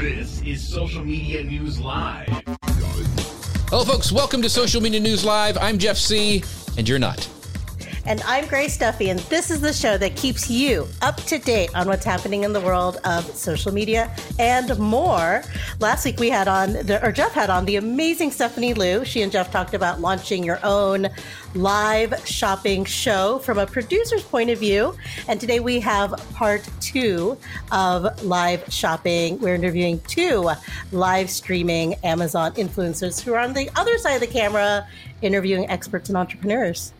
This is Social Media News Live. Hello, folks. Welcome to Social Media News Live. I'm Jeff Sieh, and you're not. And I'm Grace Duffy, and this is the show that keeps you up to date on what's happening in the world of social media and more. Last week we had on, the, or Jeff had on the amazing Stephanie Liu. She and Jeff talked about launching your own live shopping show from a producer's point of view. And today we have part two of live shopping. We're interviewing two live streaming Amazon influencers who are on the other side of the camera interviewing experts and entrepreneurs.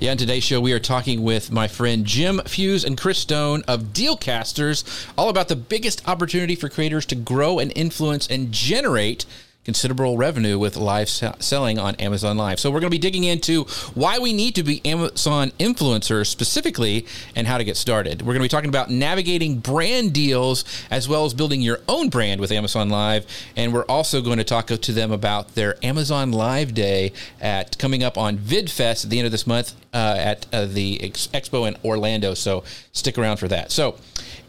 Yeah, in today's show, we are talking with my friend Jim Fuhs and Chris Stone of Dealcasters, all about the biggest opportunity for creators to grow and influence and generate considerable revenue with live selling on Amazon Live. So we're going to be digging into why we need to be Amazon influencers specifically and how to get started. We're going to be talking about navigating brand deals as well as building your own brand with Amazon Live, and we're also going to talk to them about their Amazon Live Day at coming up on VidFest at the end of this month uh, at uh, the Expo in Orlando. So stick around for that. So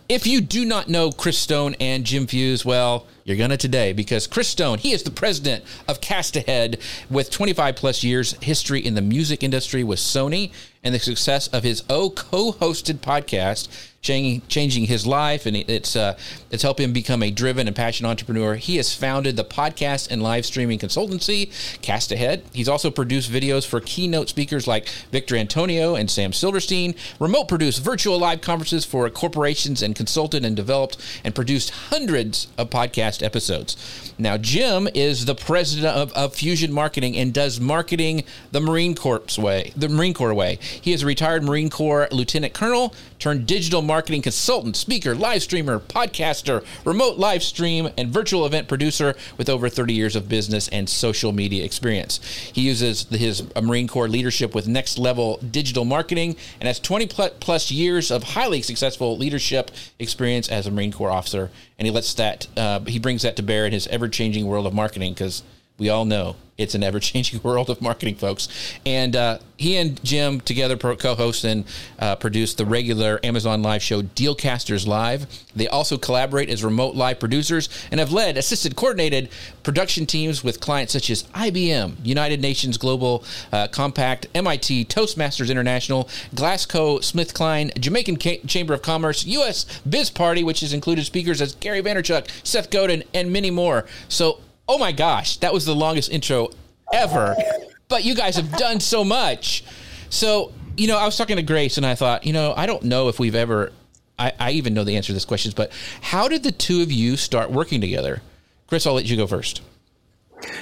if you do not know Chris Stone and Jim Fuhs, well, you're going to today because Chris Stone, he is the president of Cast Ahead with 25 plus years history in the music industry with Sony and the success of his O co-hosted podcast changing, his life, and it's uh, it's helped him become a driven and passionate entrepreneur. He has founded the podcast and live streaming consultancy Cast Ahead. He's also produced videos for keynote speakers like Victor Antonio and Sam Silverstein. Remote produced virtual live conferences for corporations and consulted and developed and produced hundreds of podcast episodes. Now, Jim is the president of, of Fusion Marketing and does marketing the Marine Corps way, the Marine Corps way. He is a retired Marine Corps lieutenant colonel turned digital marketing consultant, speaker, live streamer, podcaster, remote live stream, and virtual event producer with over 30 years of business and social media experience. He uses his uh, Marine Corps leadership with next level digital marketing and has 20 plus years of highly successful leadership experience as a Marine Corps officer. And he lets that, uh, he brings that to bear in his ever changing world of marketing because we all know it's an ever changing world of marketing, folks. And uh, he and Jim together co host and uh, produce the regular Amazon Live show Dealcasters Live. They also collaborate as remote live producers and have led, assisted, coordinated production teams with clients such as IBM, United Nations Global uh, Compact, MIT, Toastmasters International, GlaxoSmithKline, Jamaican Chamber of Commerce, U.S. Biz Party, which has included speakers as Gary Vaynerchuk, Seth Godin, and many more. So Oh my gosh, that was the longest intro ever. But you guys have done so much. So, you know, I was talking to Grace and I thought, you know, I don't know if we've ever, I, I even know the answer to this question, but how did the two of you start working together? Chris, I'll let you go first.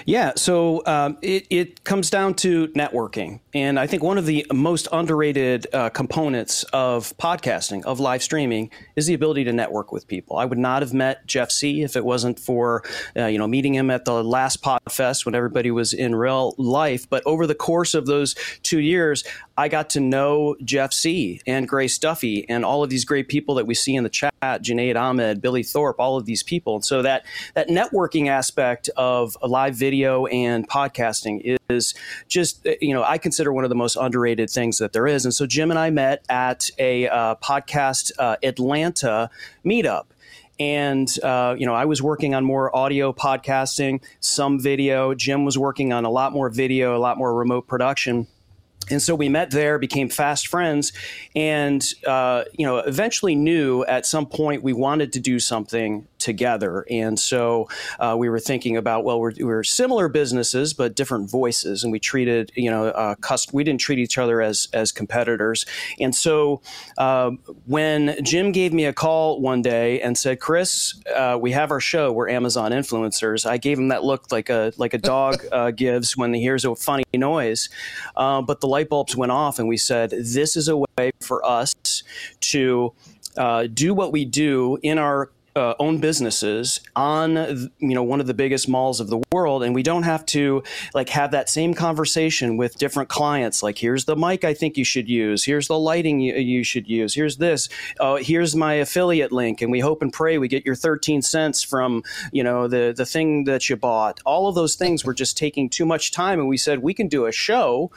Yeah, so um, it, it comes down to networking. And I think one of the most underrated uh, components of podcasting, of live streaming, is the ability to network with people. I would not have met Jeff Sieh if it wasn't for, uh, you know, meeting him at the last Podfest when everybody was in real life. But over the course of those two years, I got to know Jeff Sieh and Grace Duffy and all of these great people that we see in the chat, Junaid Ahmed, Billy Thorpe, all of these people. And so that that networking aspect of live video and podcasting is just, you know, I consider one of the most underrated things that there is. And so Jim and I met at a uh, podcast uh, Atlanta meetup. And uh, you know i was working on more audio podcasting some video. Jim was working on a lot more video a lot more remote production. And so we met there, became fast friends, and uh, you know, eventually knew at some point we wanted to do something together. And so uh, we were thinking about, well, we're, we're similar businesses, but different voices. And we treated, you know, uh, cust- we didn't treat each other as, as competitors. And so uh, when Jim gave me a call one day and said, Chris, uh, we have our show, we're Amazon influencers, I gave him that look like a, like a dog uh, gives when he hears a funny noise. Uh, but the light bulbs went off and we said, this is a way for us to uh, do what we do in our uh, own businesses on you know one of the biggest malls of the world and we don't have to like have that same conversation with different clients. Like here's the mic i think you should use. Here's the lighting you, you should use. Here's this. Uh, here's my affiliate link and we hope and pray we get your 13 cents from you know the the thing that you bought. All of those things were just taking too much time and we said we can do a show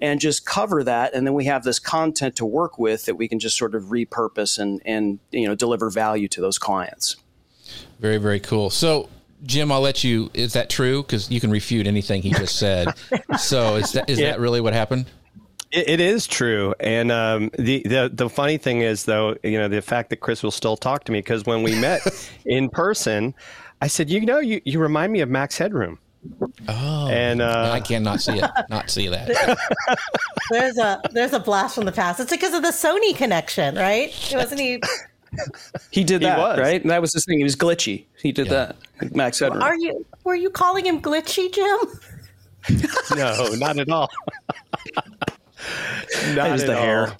and just cover that and then we have this content to work with that we can just sort of repurpose and and you know deliver value to those clients very very cool so Jim, I'll let you. Is that true? Because you can refute anything he just said. so is that is yeah. that really what happened? It, it is true, and um, the, the the funny thing is, though, you know, the fact that Chris will still talk to me because when we met in person, I said, you know, you, you remind me of Max Headroom. Oh, and uh, I cannot see it. Not see that. there's a there's a blast from the past. It's because of the Sony connection, right? It wasn't he. He did that, he right? And that was his thing. He was glitchy. He did yeah. that. Max Headroom. Are you? Were you calling him glitchy, Jim? no, not at all. not at the all. hair.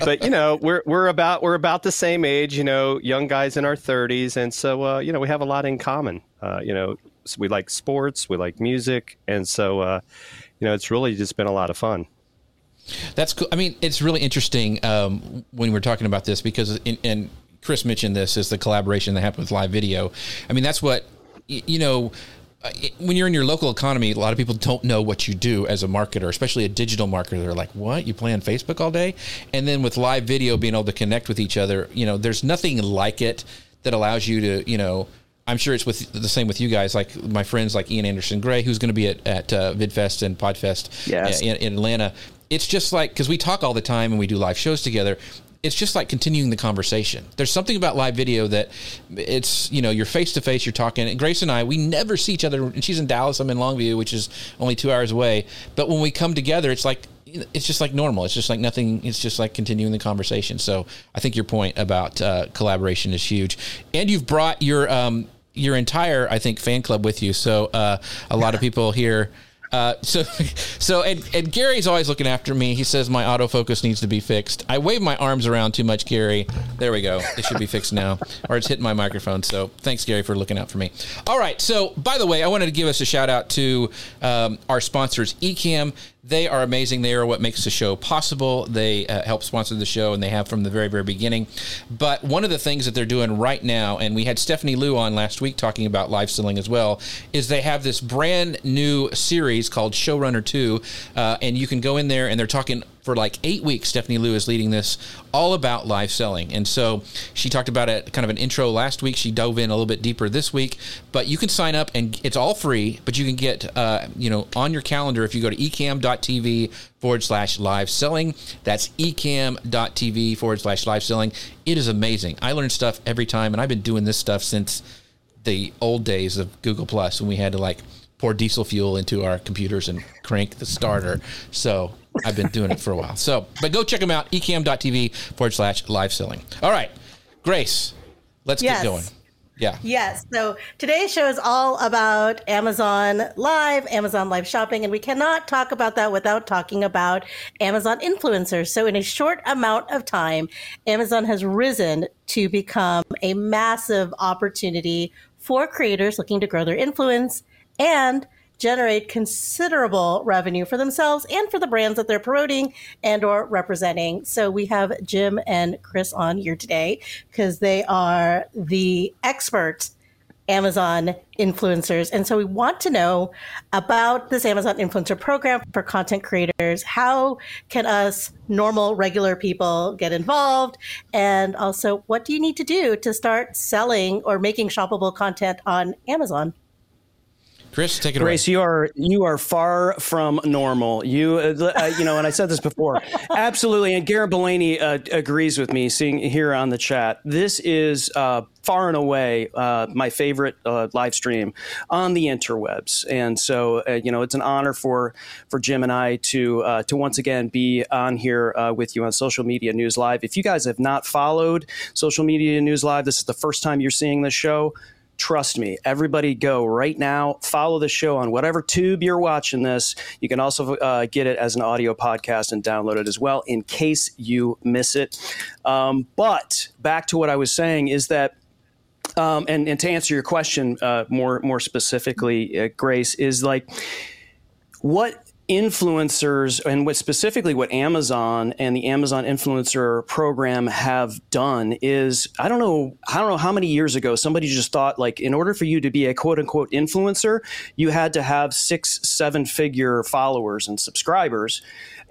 but you know we're we're about we're about the same age you know young guys in our 30s and so uh, you know we have a lot in common uh, you know we like sports, we like music, and so uh, you know it's really just been a lot of fun. That's cool. I mean, it's really interesting um, when we're talking about this because, in, and Chris mentioned this is the collaboration that happened with live video. I mean, that's what you know uh, when you're in your local economy, a lot of people don't know what you do as a marketer, especially a digital marketer. They're like, "What? You play on Facebook all day?" And then with live video, being able to connect with each other, you know, there's nothing like it that allows you to, you know, I'm sure it's with the same with you guys, like my friends like Ian Anderson Gray, who's going to be at, at uh, VidFest and Podfest yes. in, in Atlanta. It's just like, because we talk all the time and we do live shows together it's just like continuing the conversation. There's something about live video that it's, you know, you're face to face, you're talking. And Grace and I, we never see each other. And she's in Dallas, I'm in Longview, which is only two hours away. But when we come together, it's like it's just like normal. It's just like nothing. It's just like continuing the conversation. So I think your point about uh, collaboration is huge, and you've brought your um, your entire I think fan club with you. So uh, a lot of people here uh, so, so and, and Gary's always looking after me. He says my autofocus needs to be fixed. I wave my arms around too much, Gary. There we go. It should be fixed now, or it's hitting my microphone. So, thanks, Gary, for looking out for me. All right. So, by the way, I wanted to give us a shout out to um, our sponsors, Ecamm. They are amazing. They are what makes the show possible. They uh, help sponsor the show, and they have from the very, very beginning. But one of the things that they're doing right now, and we had Stephanie Liu on last week talking about live selling as well, is they have this brand new series called Showrunner 2. Uh, and you can go in there, and they're talking for like eight weeks, Stephanie Liu is leading this all about live selling. And so she talked about it kind of an intro last week. She dove in a little bit deeper this week, but you can sign up and it's all free, but you can get, uh, you know, on your calendar if you go to ecamm.tv forward slash live selling. That's ecamm.tv forward slash live selling. It is amazing. I learn stuff every time, and I've been doing this stuff since the old days of Google Plus when we had to like pour diesel fuel into our computers and crank the starter. So I've been doing it for a while. So, but go check them out, ecamm.tv forward slash live selling. All right, Grace, let's yes. get going. Yeah. Yes. So today's show is all about Amazon Live, Amazon Live Shopping, and we cannot talk about that without talking about Amazon influencers. So, in a short amount of time, Amazon has risen to become a massive opportunity for creators looking to grow their influence and generate considerable revenue for themselves and for the brands that they're promoting and or representing. So we have Jim and Chris on here today because they are the experts Amazon influencers. And so we want to know about this Amazon influencer program for content creators. How can us normal, regular people get involved? And also, what do you need to do to start selling or making shoppable content on Amazon? Chris, take it away. Grace, away. you are you are far from normal. You uh, uh, you know, and I said this before, absolutely. And Garrett Bellany uh, agrees with me. Seeing here on the chat, this is uh, far and away uh, my favorite uh, live stream on the interwebs. And so, uh, you know, it's an honor for for Jim and I to to once again be on here with you on Social Media News Live. If you guys have not followed Social Media News Live, this is the first time you're seeing this show trust me, everybody go right now. Follow the show on whatever tube you're watching this. You can also uh, get it as an audio podcast and download it as well in case you miss it. Um, but back to what I was saying is that. Um, and, and to answer your question uh, more more specifically, uh, Grace is like what influencers and what specifically what Amazon and the Amazon influencer program have done is I don't know I don't know how many years ago somebody just thought like in order for you to be a quote unquote influencer you had to have six seven figure followers and subscribers.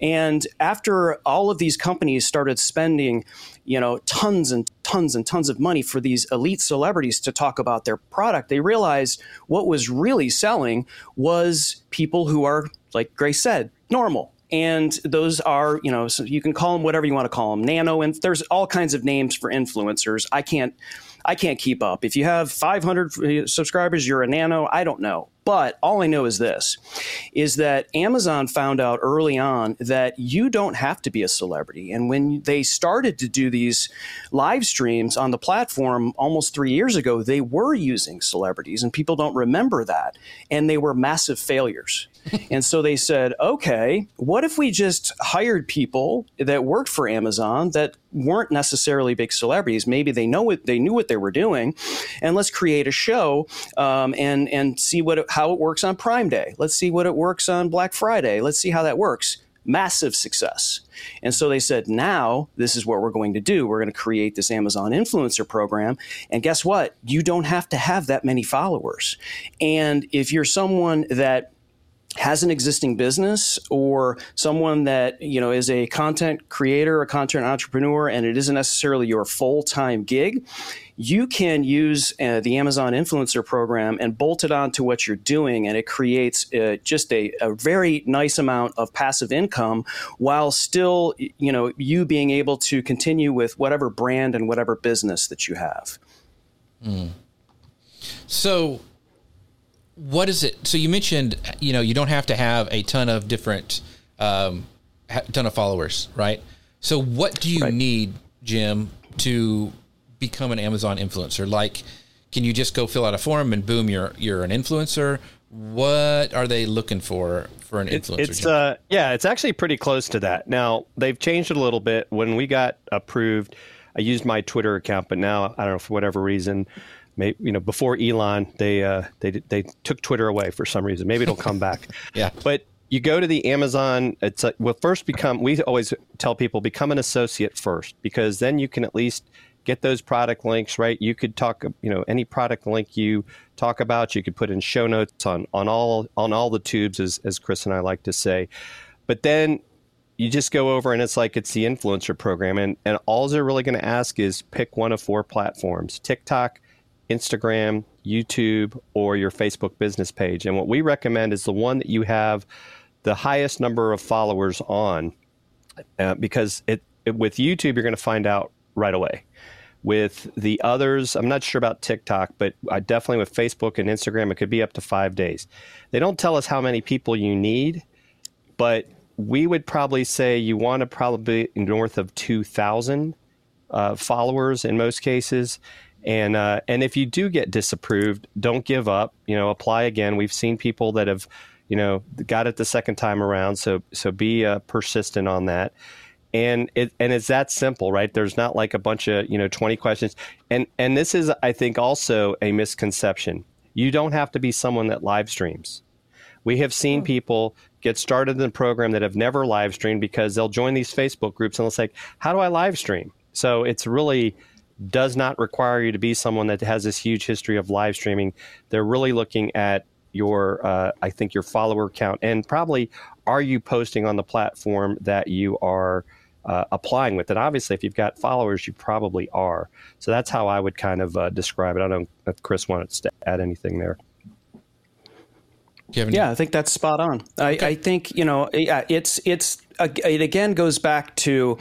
And after all of these companies started spending you know tons and tons and tons of money for these elite celebrities to talk about their product they realized what was really selling was people who are like Grace said, normal. And those are, you know, so you can call them whatever you want to call them. Nano, and there's all kinds of names for influencers. I can't, I can't keep up. If you have 500 uh, subscribers, you're a nano. I don't know. But all I know is this is that Amazon found out early on that you don't have to be a celebrity. And when they started to do these live streams on the platform almost three years ago, they were using celebrities, and people don't remember that. And they were massive failures. And so they said, okay, what if we just hired people that worked for Amazon that weren't necessarily big celebrities? Maybe they know what they knew what they were doing, and let's create a show um, and and see what how it works on Prime Day. Let's see what it works on Black Friday. Let's see how that works. Massive success. And so they said, now this is what we're going to do. We're going to create this Amazon influencer program. And guess what? You don't have to have that many followers. And if you're someone that has an existing business or someone that you know is a content creator a content entrepreneur and it isn't necessarily your full-time gig you can use uh, the amazon influencer program and bolt it onto what you're doing and it creates uh, just a, a, very nice amount of passive income while still you know you being able to continue with whatever brand and whatever business that you have mm. so what is it? So you mentioned, you know, you don't have to have a ton of different, um, ton of followers, right? So what do you right. need, Jim, to become an Amazon influencer? Like, can you just go fill out a form and boom, you're you're an influencer? What are they looking for for an influencer? It's, it's uh, yeah, it's actually pretty close to that. Now they've changed it a little bit. When we got approved, I used my Twitter account, but now I don't know for whatever reason maybe you know before Elon they uh, they they took Twitter away for some reason. Maybe it'll come back. yeah, but you go to the Amazon. It's a, well first become. We always tell people become an associate first because then you can at least get those product links right. You could talk you know any product link you talk about. You could put in show notes on on all on all the tubes as as Chris and I like to say. But then you just go over and it's like it's the influencer program and, and all they're really going to ask is pick one of four platforms tiktok Instagram, YouTube, or your Facebook business page. And what we recommend is the one that you have the highest number of followers on, uh, because it, it, with YouTube you're going to find out right away. With the others, I'm not sure about TikTok, but I definitely with Facebook and Instagram, it could be up to five days. They don't tell us how many people you need, but we would probably say you want to probably north of 2,000 uh, followers in most cases and uh, and if you do get disapproved, don't give up. You know, apply again. We've seen people that have, you know, got it the second time around. So so be uh, persistent on that. And it and it's that simple, right? There's not like a bunch of you know 20 questions. And and this is I think also a misconception. You don't have to be someone that live streams. We have seen hmm. people get started in the program that have never live streamed because they'll join these Facebook groups and they'll say, "How do I live stream?" So it's really does not require you to be someone that has this huge history of live streaming. They're really looking at your, uh, I think, your follower count and probably are you posting on the platform that you are uh, applying with. And obviously, if you've got followers, you probably are. So that's how I would kind of uh, describe it. I don't know if Chris wanted to add anything there. Kevin? Yeah, I think that's spot on. I, I think you know, yeah, it's it's it again goes back to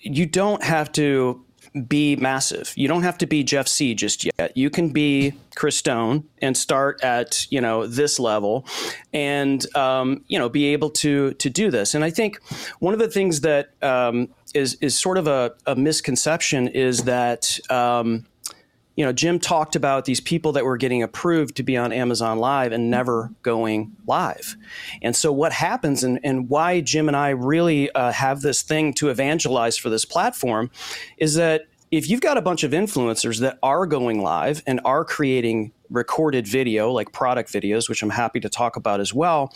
you don't have to be massive. You don't have to be Jeff Sieh just yet. You can be Chris Stone and start at you know this level, and um, you know be able to to do this. And I think one of the things that um, is is sort of a, a misconception is that. Um, you know, Jim talked about these people that were getting approved to be on Amazon Live and never going live. And so, what happens and, and why Jim and I really uh, have this thing to evangelize for this platform is that if you've got a bunch of influencers that are going live and are creating recorded video, like product videos, which I'm happy to talk about as well,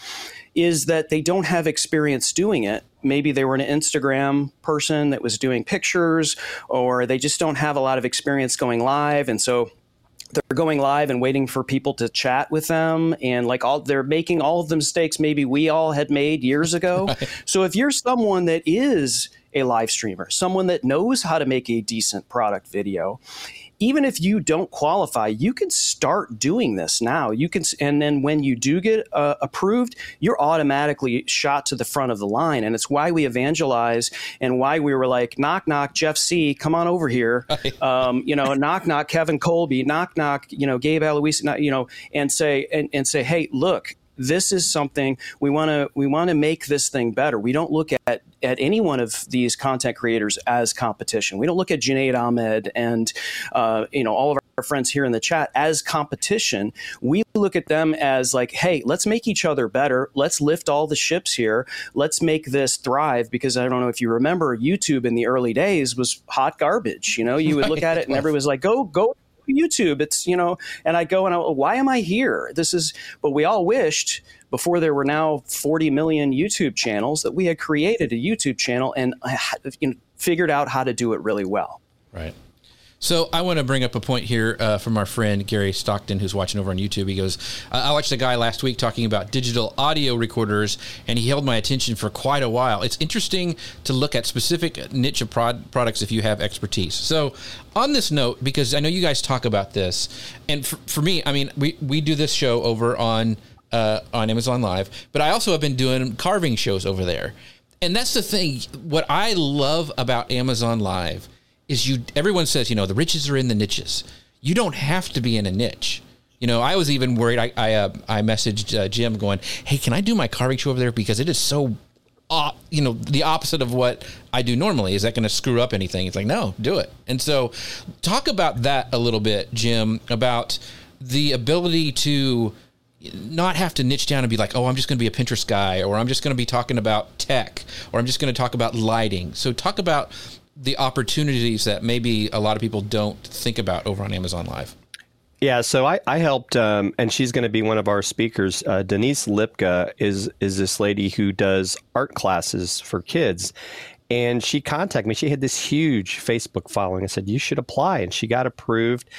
is that they don't have experience doing it. Maybe they were an Instagram person that was doing pictures, or they just don't have a lot of experience going live. And so they're going live and waiting for people to chat with them and like all they're making all of the mistakes maybe we all had made years ago right. so if you're someone that is a live streamer someone that knows how to make a decent product video even if you don't qualify, you can start doing this now. You can, and then when you do get uh, approved, you're automatically shot to the front of the line, and it's why we evangelize and why we were like, knock knock, Jeff Sieh, come on over here, um, you know, knock knock, Kevin Colby, knock knock, you know, Gabe Aloisi, you know, and say and, and say, hey, look, this is something we want to we want to make this thing better. We don't look at at any one of these content creators as competition. We don't look at Junaid Ahmed and uh, you know all of our friends here in the chat as competition. We look at them as like, hey, let's make each other better. Let's lift all the ships here. Let's make this thrive. Because I don't know if you remember, YouTube in the early days was hot garbage. You know, you would look at it and everyone was like, go go YouTube. It's, you know, and I go and I, why am I here? This is, but we all wished before there were now 40 million YouTube channels that we had created a YouTube channel and uh, you know, figured out how to do it really well. Right. So I want to bring up a point here uh, from our friend Gary Stockton, who's watching over on YouTube. He goes, "I watched a guy last week talking about digital audio recorders, and he held my attention for quite a while. It's interesting to look at specific niche of prod- products if you have expertise." So, on this note, because I know you guys talk about this, and for, for me, I mean, we we do this show over on uh, on Amazon Live, but I also have been doing carving shows over there. And that's the thing. What I love about Amazon Live is you everyone says you know the riches are in the niches. You don't have to be in a niche. You know i was even worried. I i, uh, I messaged uh, jim going hey can i do my carving show over there? Because it is so uh, you know the opposite of what i do normally. Is that going to screw up anything? It's like no do it. And so talk about that a little bit jim about the ability to not have to niche down and be like, oh, I'm just going to be a Pinterest guy, or I'm just going to be talking about tech, or I'm just going to talk about lighting. So, talk about the opportunities that maybe a lot of people don't think about over on Amazon Live? Yeah, so I, I helped, um, and she's going to be one of our speakers. Uh, Denise Lipka is is this lady who does art classes for kids, and she contacted me. She had this huge Facebook following. I said you should apply, and she got approved.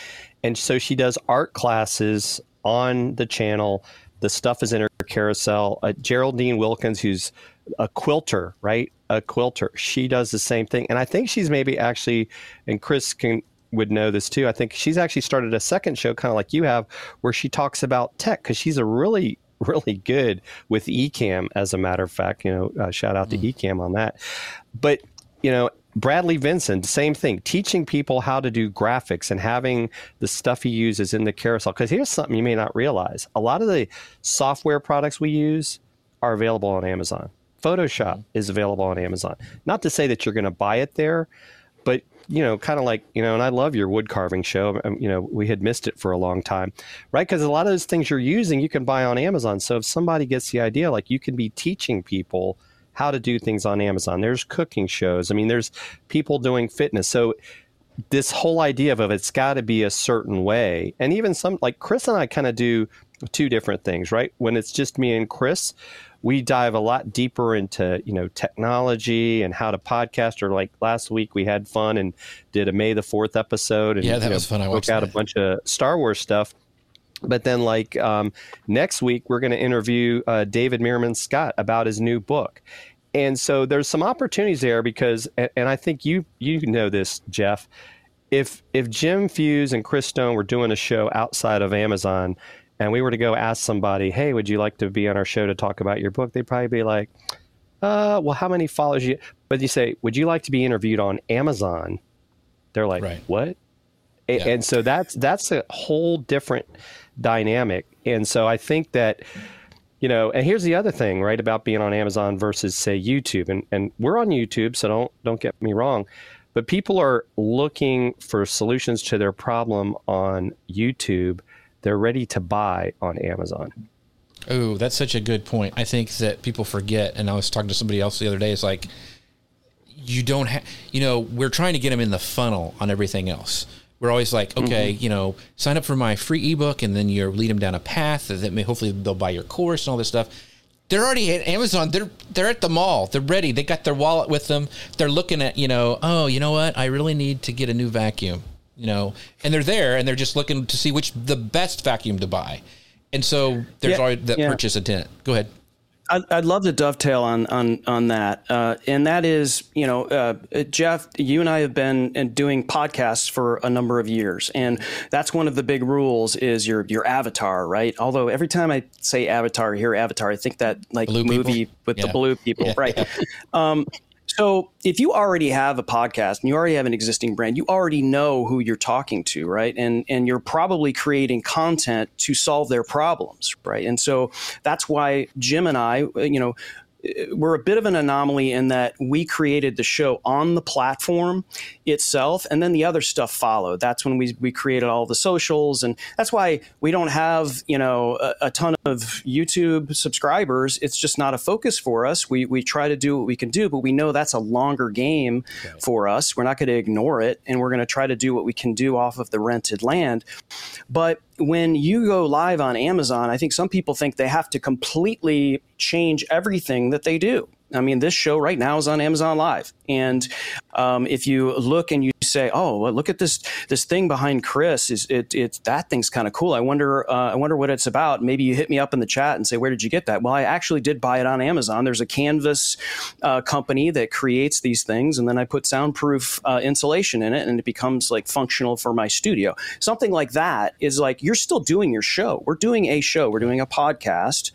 And so she does art classes on the channel. The stuff is in her carousel. Uh, Geraldine Wilkins, who's a quilter, right? A quilter. She does the same thing, and I think she's maybe actually, and Chris can would know this too. I think she's actually started a second show, kind of like you have, where she talks about tech because she's a really really good with Ecamm As a matter of fact, you know, uh, shout out to mm. Ecamm on that. But you know, Bradley Vincent, same thing, teaching people how to do graphics and having the stuff he uses in the carousel. Because here's something you may not realize: a lot of the software products we use are available on Amazon. Photoshop mm-hmm. is available on Amazon. Not to say that you're going to buy it there, but you know, kind of like you know, and I love your wood carving show. Um, you know, we had missed it for a long time, right? Because a lot of those things you're using, you can buy on Amazon. So if somebody gets the idea, like you can be teaching people how to do things on Amazon. There's cooking shows. I mean, there's people doing fitness. So this whole idea of it's got to be a certain way, and even some like Chris and I kind of do two different things, right? When it's just me and Chris, we dive a lot deeper into you know technology and how to podcast. Or like last week, we had fun and did a May the Fourth episode, and yeah, that you know, was fun. I watched out that. a bunch of Star Wars stuff. But then, like um, next week, we're going to interview uh, David Meerman Scott about his new book, and so there's some opportunities there because, and, and I think you you know this, Jeff. If if Jim Fuhs and Chris Stone were doing a show outside of Amazon, and we were to go ask somebody, "Hey, would you like to be on our show to talk about your book?" They'd probably be like, "Uh, well, how many followers you?" But you say, "Would you like to be interviewed on Amazon?" They're like, Right. "What?" A- Yeah. And so that's that's a whole different dynamic. And so I think that you know, and here's the other thing, right, about being on Amazon versus say YouTube. And and we're on YouTube, so don't don't get me wrong. But people are looking for solutions to their problem on YouTube. They're ready to buy on Amazon. Oh, that's such a good point. I think that people forget, and I was talking to somebody else the other day. It's like you don't have, you know, we're trying to get them in the funnel on everything else. We're always like, mm-hmm. okay, you know, sign up for my free ebook, and then you lead them down a path that may hopefully they'll buy your course and all this stuff. They're already at Amazon. They're they're at the mall. They're ready. They got their wallet with them. They're looking at, you know, oh, you know what? I really need to get a new vacuum. You know, and they're there, and they're just looking to see which the best vacuum to buy. And so there's Yeah, already that yeah. purchase intent. Go ahead. I'd, I'd love to dovetail on on on that, uh, and that is, you know, uh, Jeff, you and I have been doing podcasts for a number of years, and that's one of the big rules is your your avatar, right? Although every time I say avatar, hear avatar, I think that like Blue movie people? with Yeah. the blue people, right? Um, so if you already have a podcast and you already have an existing brand, you already know who you're talking to, right? And and you're probably creating content to solve their problems, right? And so that's why Jim and I, you know, we're a bit of an anomaly in that we created the show on the platform itself and then the other stuff followed. That's when we, we created all the socials and that's why we don't have you know a, a ton of youtube subscribers. It's just not a focus for us. We, we try to do what we can do but we know that's a longer game for us. We're not going to ignore it and we're going to try to do what we can do off of the rented land. But when you go live on Amazon, I think some people think they have to completely change everything that they do. I mean, this show right now is on Amazon Live, and um, if you look and you say, "Oh, well, look at this this thing behind Chris," is it? It that thing's kind of cool. I wonder. Uh, I wonder what it's about. Maybe you hit me up in the chat and say, "Where did you get that?" Well, I actually did buy it on Amazon. There's a canvas uh, company that creates these things, and then I put soundproof uh, insulation in it, and it becomes like functional for my studio. Something like that is like you're still doing your show. We're doing a show. We're doing a podcast,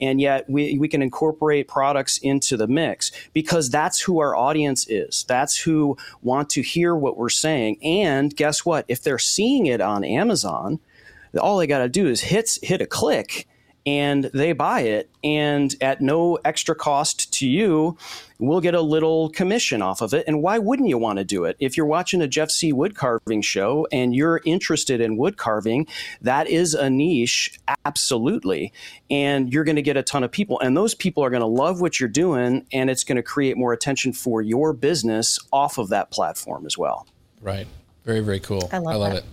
and yet we we can incorporate products into the mix because that's who our audience is. That's who want to hear what we're saying. And guess what? If they're seeing it on Amazon, all they got to do is hit hit a click and they buy it and at no extra cost to you we'll get a little commission off of it and why wouldn't you want to do it if you're watching a jeff sieh wood carving show and you're interested in wood carving that is a niche absolutely and you're going to get a ton of people and those people are going to love what you're doing and it's going to create more attention for your business off of that platform as well Right. Very, very cool. I love that. it.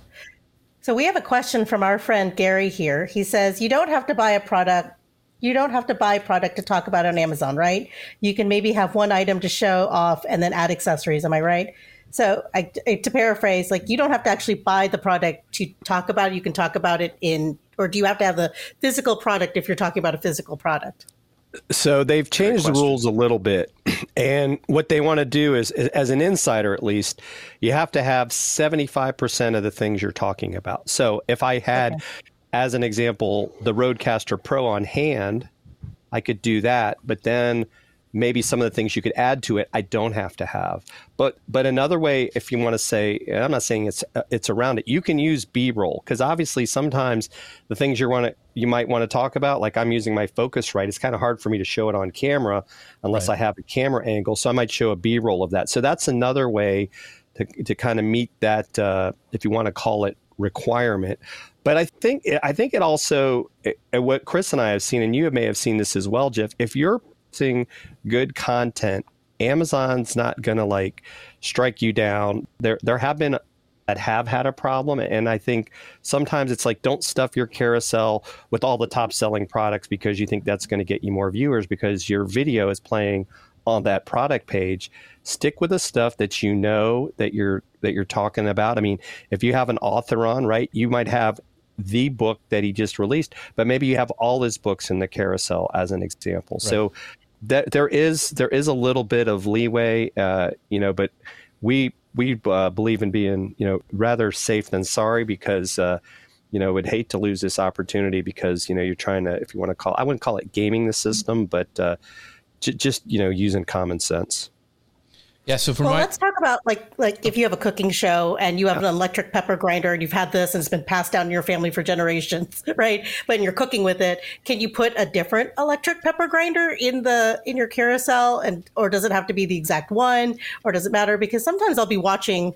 So we have a question from our friend Gary here. He says, "You don't have to buy a product. You don't have to buy a product to talk about on Amazon, right? You can maybe have one item to show off and then add accessories. Am I right?" So, I, to paraphrase, like you don't have to actually buy the product to talk about it. You can talk about it in, or do you have to have the physical product if you're talking about a physical product? So they've changed the rules a little bit. And what they want to do is, as an insider at least, you have to have 75% of the things you're talking about. So if I had, as an example, the RodeCaster Pro on hand, I could do that. But then maybe some of the things you could add to it, I don't have to have. But but another way, if you want to say, I'm not saying it's uh, it's around it, you can use B-roll because obviously sometimes the things you want to you might want to talk about, like I'm using my focus right. it's kind of hard for me to show it on camera unless I have a camera angle. So I might show a B-roll of that. So that's another way to to kind of meet that, uh, if you want to call it requirement. But I think I think it also uh, what Chris and I have seen, and you may have seen this as well, Jeff. If you're posting good content, Amazon's not going to like strike you down. There there have been that have had a problem, and I think sometimes it's like don't stuff your carousel with all the top selling products because you think that's going to get you more viewers because your video is playing on that product page. Stick with the stuff that you know that you're that you're talking about. I mean if you have an author on right you might have the book that he just released but maybe you have all his books in the carousel as an example. So that there is there is a little bit of leeway uh, you know but we we uh, believe in being you know rather safe than sorry because uh, you know, would hate to lose this opportunity because you know you're trying to, if you want to call, I wouldn't call it gaming the system, but uh, j- just you know using common sense. Yeah. So for Well, my let's talk about like like if you have a cooking show and you have an electric pepper grinder and you've had this and it's been passed down in your family for generations, right? But you're cooking with it, can you put a different electric pepper grinder in the in your carousel and or does it have to be the exact one or does it matter because sometimes I'll be watching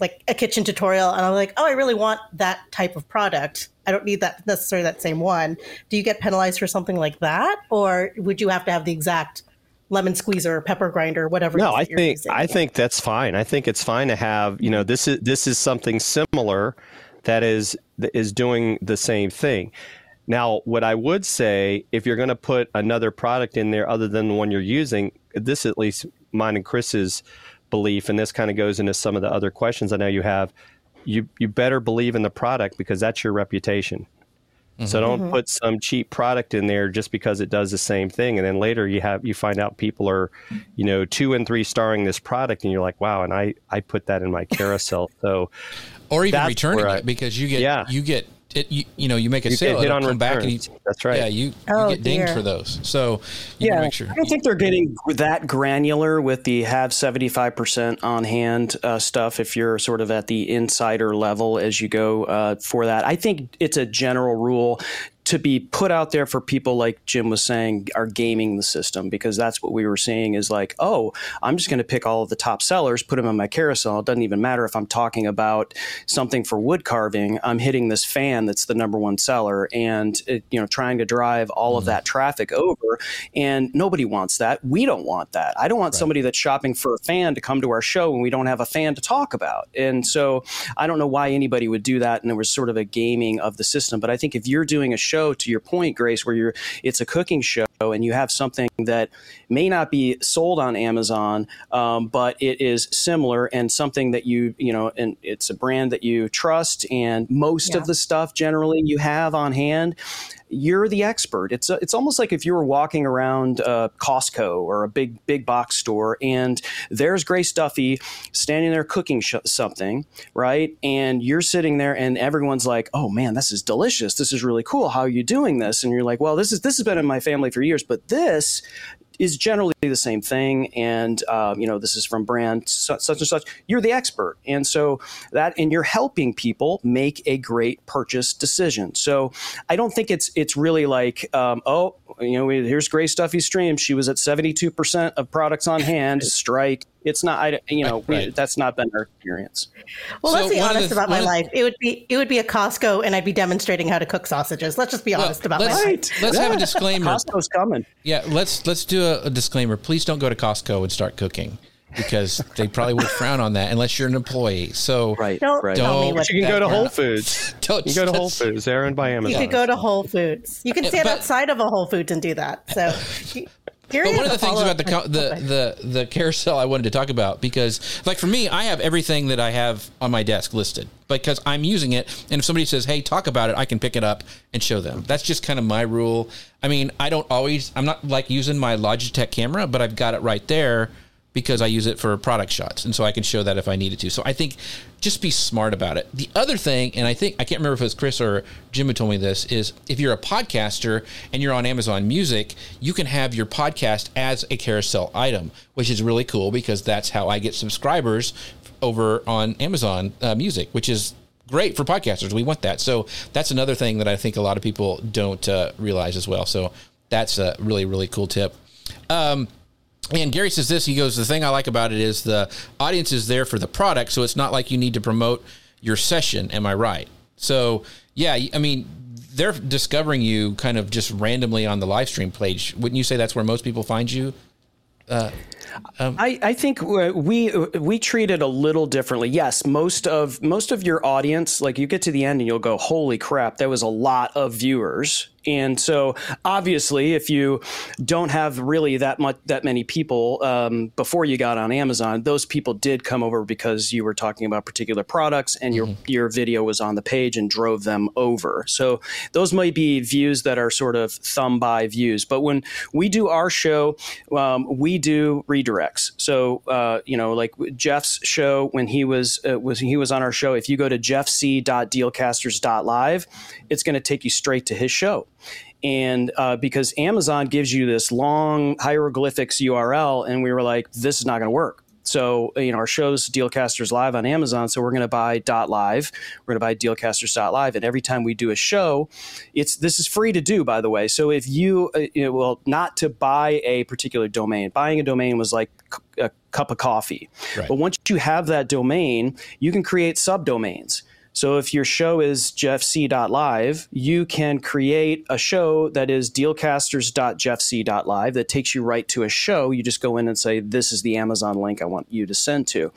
like a kitchen tutorial and I'm like, "Oh, I really want that type of product. I don't need that necessarily that same one." Do you get penalized for something like that or would you have to have the exact lemon squeezer, pepper grinder, whatever. No, I think using? I think that's fine. I think it's fine to have you know this is this is something similar that is is doing the same thing. Now, what I would say, if you're going to put another product in there other than the one you're using, this at least mine and Chris's belief, and this kind of goes into some of the other questions I know you have. You you better believe in the product because that's your reputation. So don't mm-hmm. put some cheap product in there just because it does the same thing, and then later you have you find out people are, you know, two and three starring this product, and you're like, wow, and I I put that in my carousel. So or even that's returning where I- it because you get Yeah. you get it you, you know you make a You sale get hit it'll on come back and you. That's right. yeah you, you Oh, get dinged dear. for those so you yeah, yeah make sure I don't think they're getting that granular with the have 75% on hand uh, stuff if you're sort of at the insider level as you go uh, for that. I think it's a general rule to be put out there for people like Jim was saying are gaming the system because that's what we were seeing is like, oh, I'm just going to pick all of the top sellers, put them in my carousel. It doesn't even matter if I'm talking about something for wood carving. I'm hitting this fan that's the number one seller and it, you know trying to drive all of mm-hmm. that traffic over and nobody wants that. We don't want that. I don't want somebody that's shopping for a fan to come to our show when we don't have a fan to talk about. And so I don't know why anybody would do that and there was sort of a gaming of the system, but I think if you're doing a show to your point Grace where you're it's a cooking show and you have something that may not be sold on Amazon, um, but it is similar and something that you you know, and it's a brand that you trust, and most Yeah. of the stuff generally you have on hand. You're the expert. It's a, it's almost like if you were walking around uh, Costco or a big big box store, and there's Grace Duffy standing there cooking sh- something, right? And you're sitting there, and everyone's like, "Oh man, this is delicious. This is really cool. How are you doing this?" And you're like, "Well, this is this has been in my family for years, but this is generally the same thing. And um, you know this is from brand such, such and such. You're the expert. And so that and you're helping people make a great purchase decision. So i don't think it's it's really like um, oh you know here's grace duffy's stream. She was at 72% of products on hand. Strike it's not i you know we- Right. that's not been our experience Well, So let's be honest the- about my life. It would be it would be a Costco, and I'd be demonstrating how to cook sausages. Let's just be Well, honest about my let's, life. Right. let's have a disclaimer costco's coming yeah let's let's do a, a disclaimer please don't go to costco and start cooking because they probably would frown on that unless you're an employee so right Don't right tell me Don't- what you can go to Whole Foods. don't You go to Whole let's- Foods, Aaron, by Amazon. You Amazon. could go to Whole Foods. You can stand but- outside of a Whole Foods and do that. So, But one of the things about the, co- the the the carousel I wanted to talk about because like for me I have everything that I have on my desk listed because I'm using it and if somebody says hey talk about it I can pick it up and show them. That's just kind of my rule. I mean I don't always I'm not like using my Logitech camera but I've got it right there because I use it for product shots and so I can show that if I needed to. So I think just be smart about it. The other thing and I think I can't remember if it was Chris or Jim who told me this is if you're a podcaster and you're on Amazon Music you can have your podcast as a carousel item which is really cool because that's how I get subscribers over on Amazon uh, Music which is great for podcasters. We want that. So that's another thing that I think a lot of people don't uh, realize as well. So that's a really really cool tip. Um, and Gary says this. He goes, the thing I like about it is the audience is there for the product, so it's not like you need to promote your session. Am I right? So yeah, I mean, they're discovering you kind of just randomly on the live stream page. Wouldn't you say that's where most people find you? Uh, I, I think we we treat it a little differently. Yes, most of most of your audience, like you get to the end and you'll go, "Holy crap, that was a lot of viewers," And so, obviously, if you don't have really that much that many people um, before you got on Amazon, those people did come over because you were talking about particular products, and your mm-hmm. your video was on the page and drove them over. So those might be views that are sort of thumb by views. But when we do our show, um, we do redirects. So uh, you know, like Jeff's show when he was uh, was he was on our show. If you go to jeffsieh.dealcasters.live, it's going to take you straight to his show and uh, because Amazon gives you this long hieroglyphics URL, and we were like, this is not going to work. So, you know, our show's Dealcasters Live on Amazon. So we're going to buy dot live. We're going to buy Dealcasters dot live. And every time we do a show, it's this is free to do, by the way. So if you, uh, you know, well, not to buy a particular domain, buying a domain was like a cup of coffee. Right. But once you have that domain, you can create subdomains. So if your show is jeffsieh.live, you can create a show that is dealcasters.jeffsieh.live that takes you right to a show. You just go in and say, This is the Amazon link I want you to send to.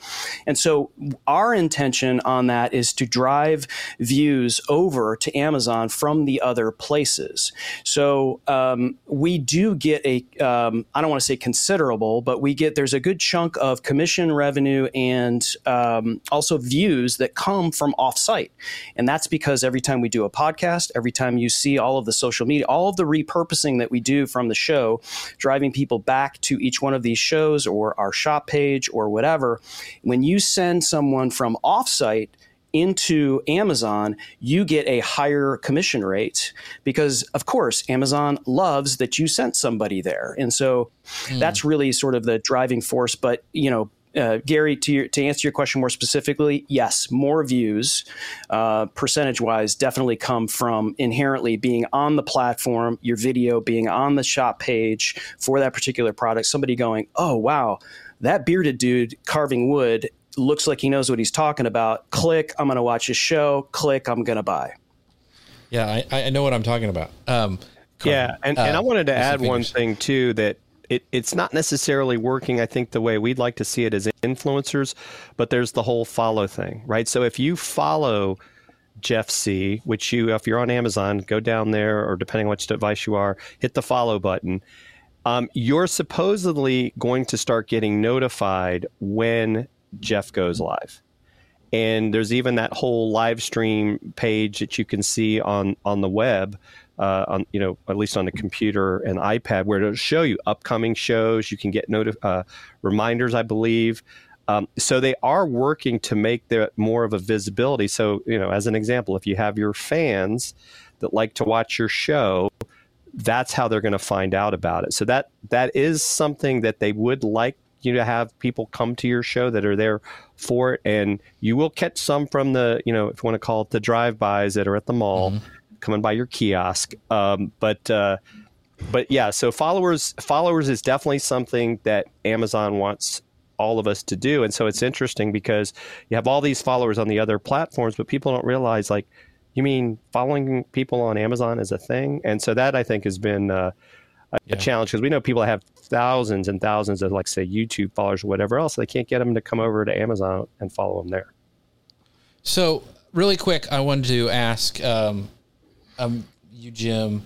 And so our intention on that is to drive views over to Amazon from the other places. So um, we do get a um, I don't want to say considerable, but we get there's a good chunk of commission revenue and um, also views that come from off site. And that's because every time we do a podcast, every time you see all of the social media, all of the repurposing that we do from the show, driving people back to each one of these shows or our shop page or whatever, when you send someone from offsite, into Amazon, you get a higher commission rate because, of course, Amazon loves that you sent somebody there. And so mm. that's really sort of the driving force. But, you know, uh, Gary, to, your, to answer your question more specifically, yes, more views, uh, percentage wise, definitely come from inherently being on the platform, your video being on the shop page for that particular product. Somebody going, oh, wow, that bearded dude carving wood looks like he knows what he's talking about. Click, I'm going to watch his show. Click, I'm going to buy. Yeah, I, I know what I'm talking about. Um, yeah, and, uh, and I wanted to add one thing too that it, it's not necessarily working, I think, the way we'd like to see it as influencers, but there's the whole follow thing, right? So if you follow Jeff Sieh, which you, if you're on Amazon, go down there, or depending on which device you are, hit the follow button. Um, you're supposedly going to start getting notified when Jeff goes live. And there's even that whole live stream page that you can see on, on the web uh, on you know at least on a computer and iPad where it'll show you upcoming shows. You can get noti- uh, reminders, I believe. Um, so they are working to make there more of a visibility. So you know, as an example, if you have your fans that like to watch your show, that's how they're going to find out about it. So that that is something that they would like you to have people come to your show that are there for it, and you will catch some from the you know if you want to call it the drive-bys that are at the mall. Mm-hmm coming by your kiosk. Um, but uh, but yeah, so followers followers is definitely something that Amazon wants all of us to do, and so it's interesting because you have all these followers on the other platforms, but people don't realize like you mean following people on Amazon is a thing, and so that I think has been. Uh, a, yeah. challenge because we know people have thousands and thousands of like say YouTube followers or whatever else. They can't get them to come over to Amazon and follow them there. So really quick, I wanted to ask um, um, you, Jim,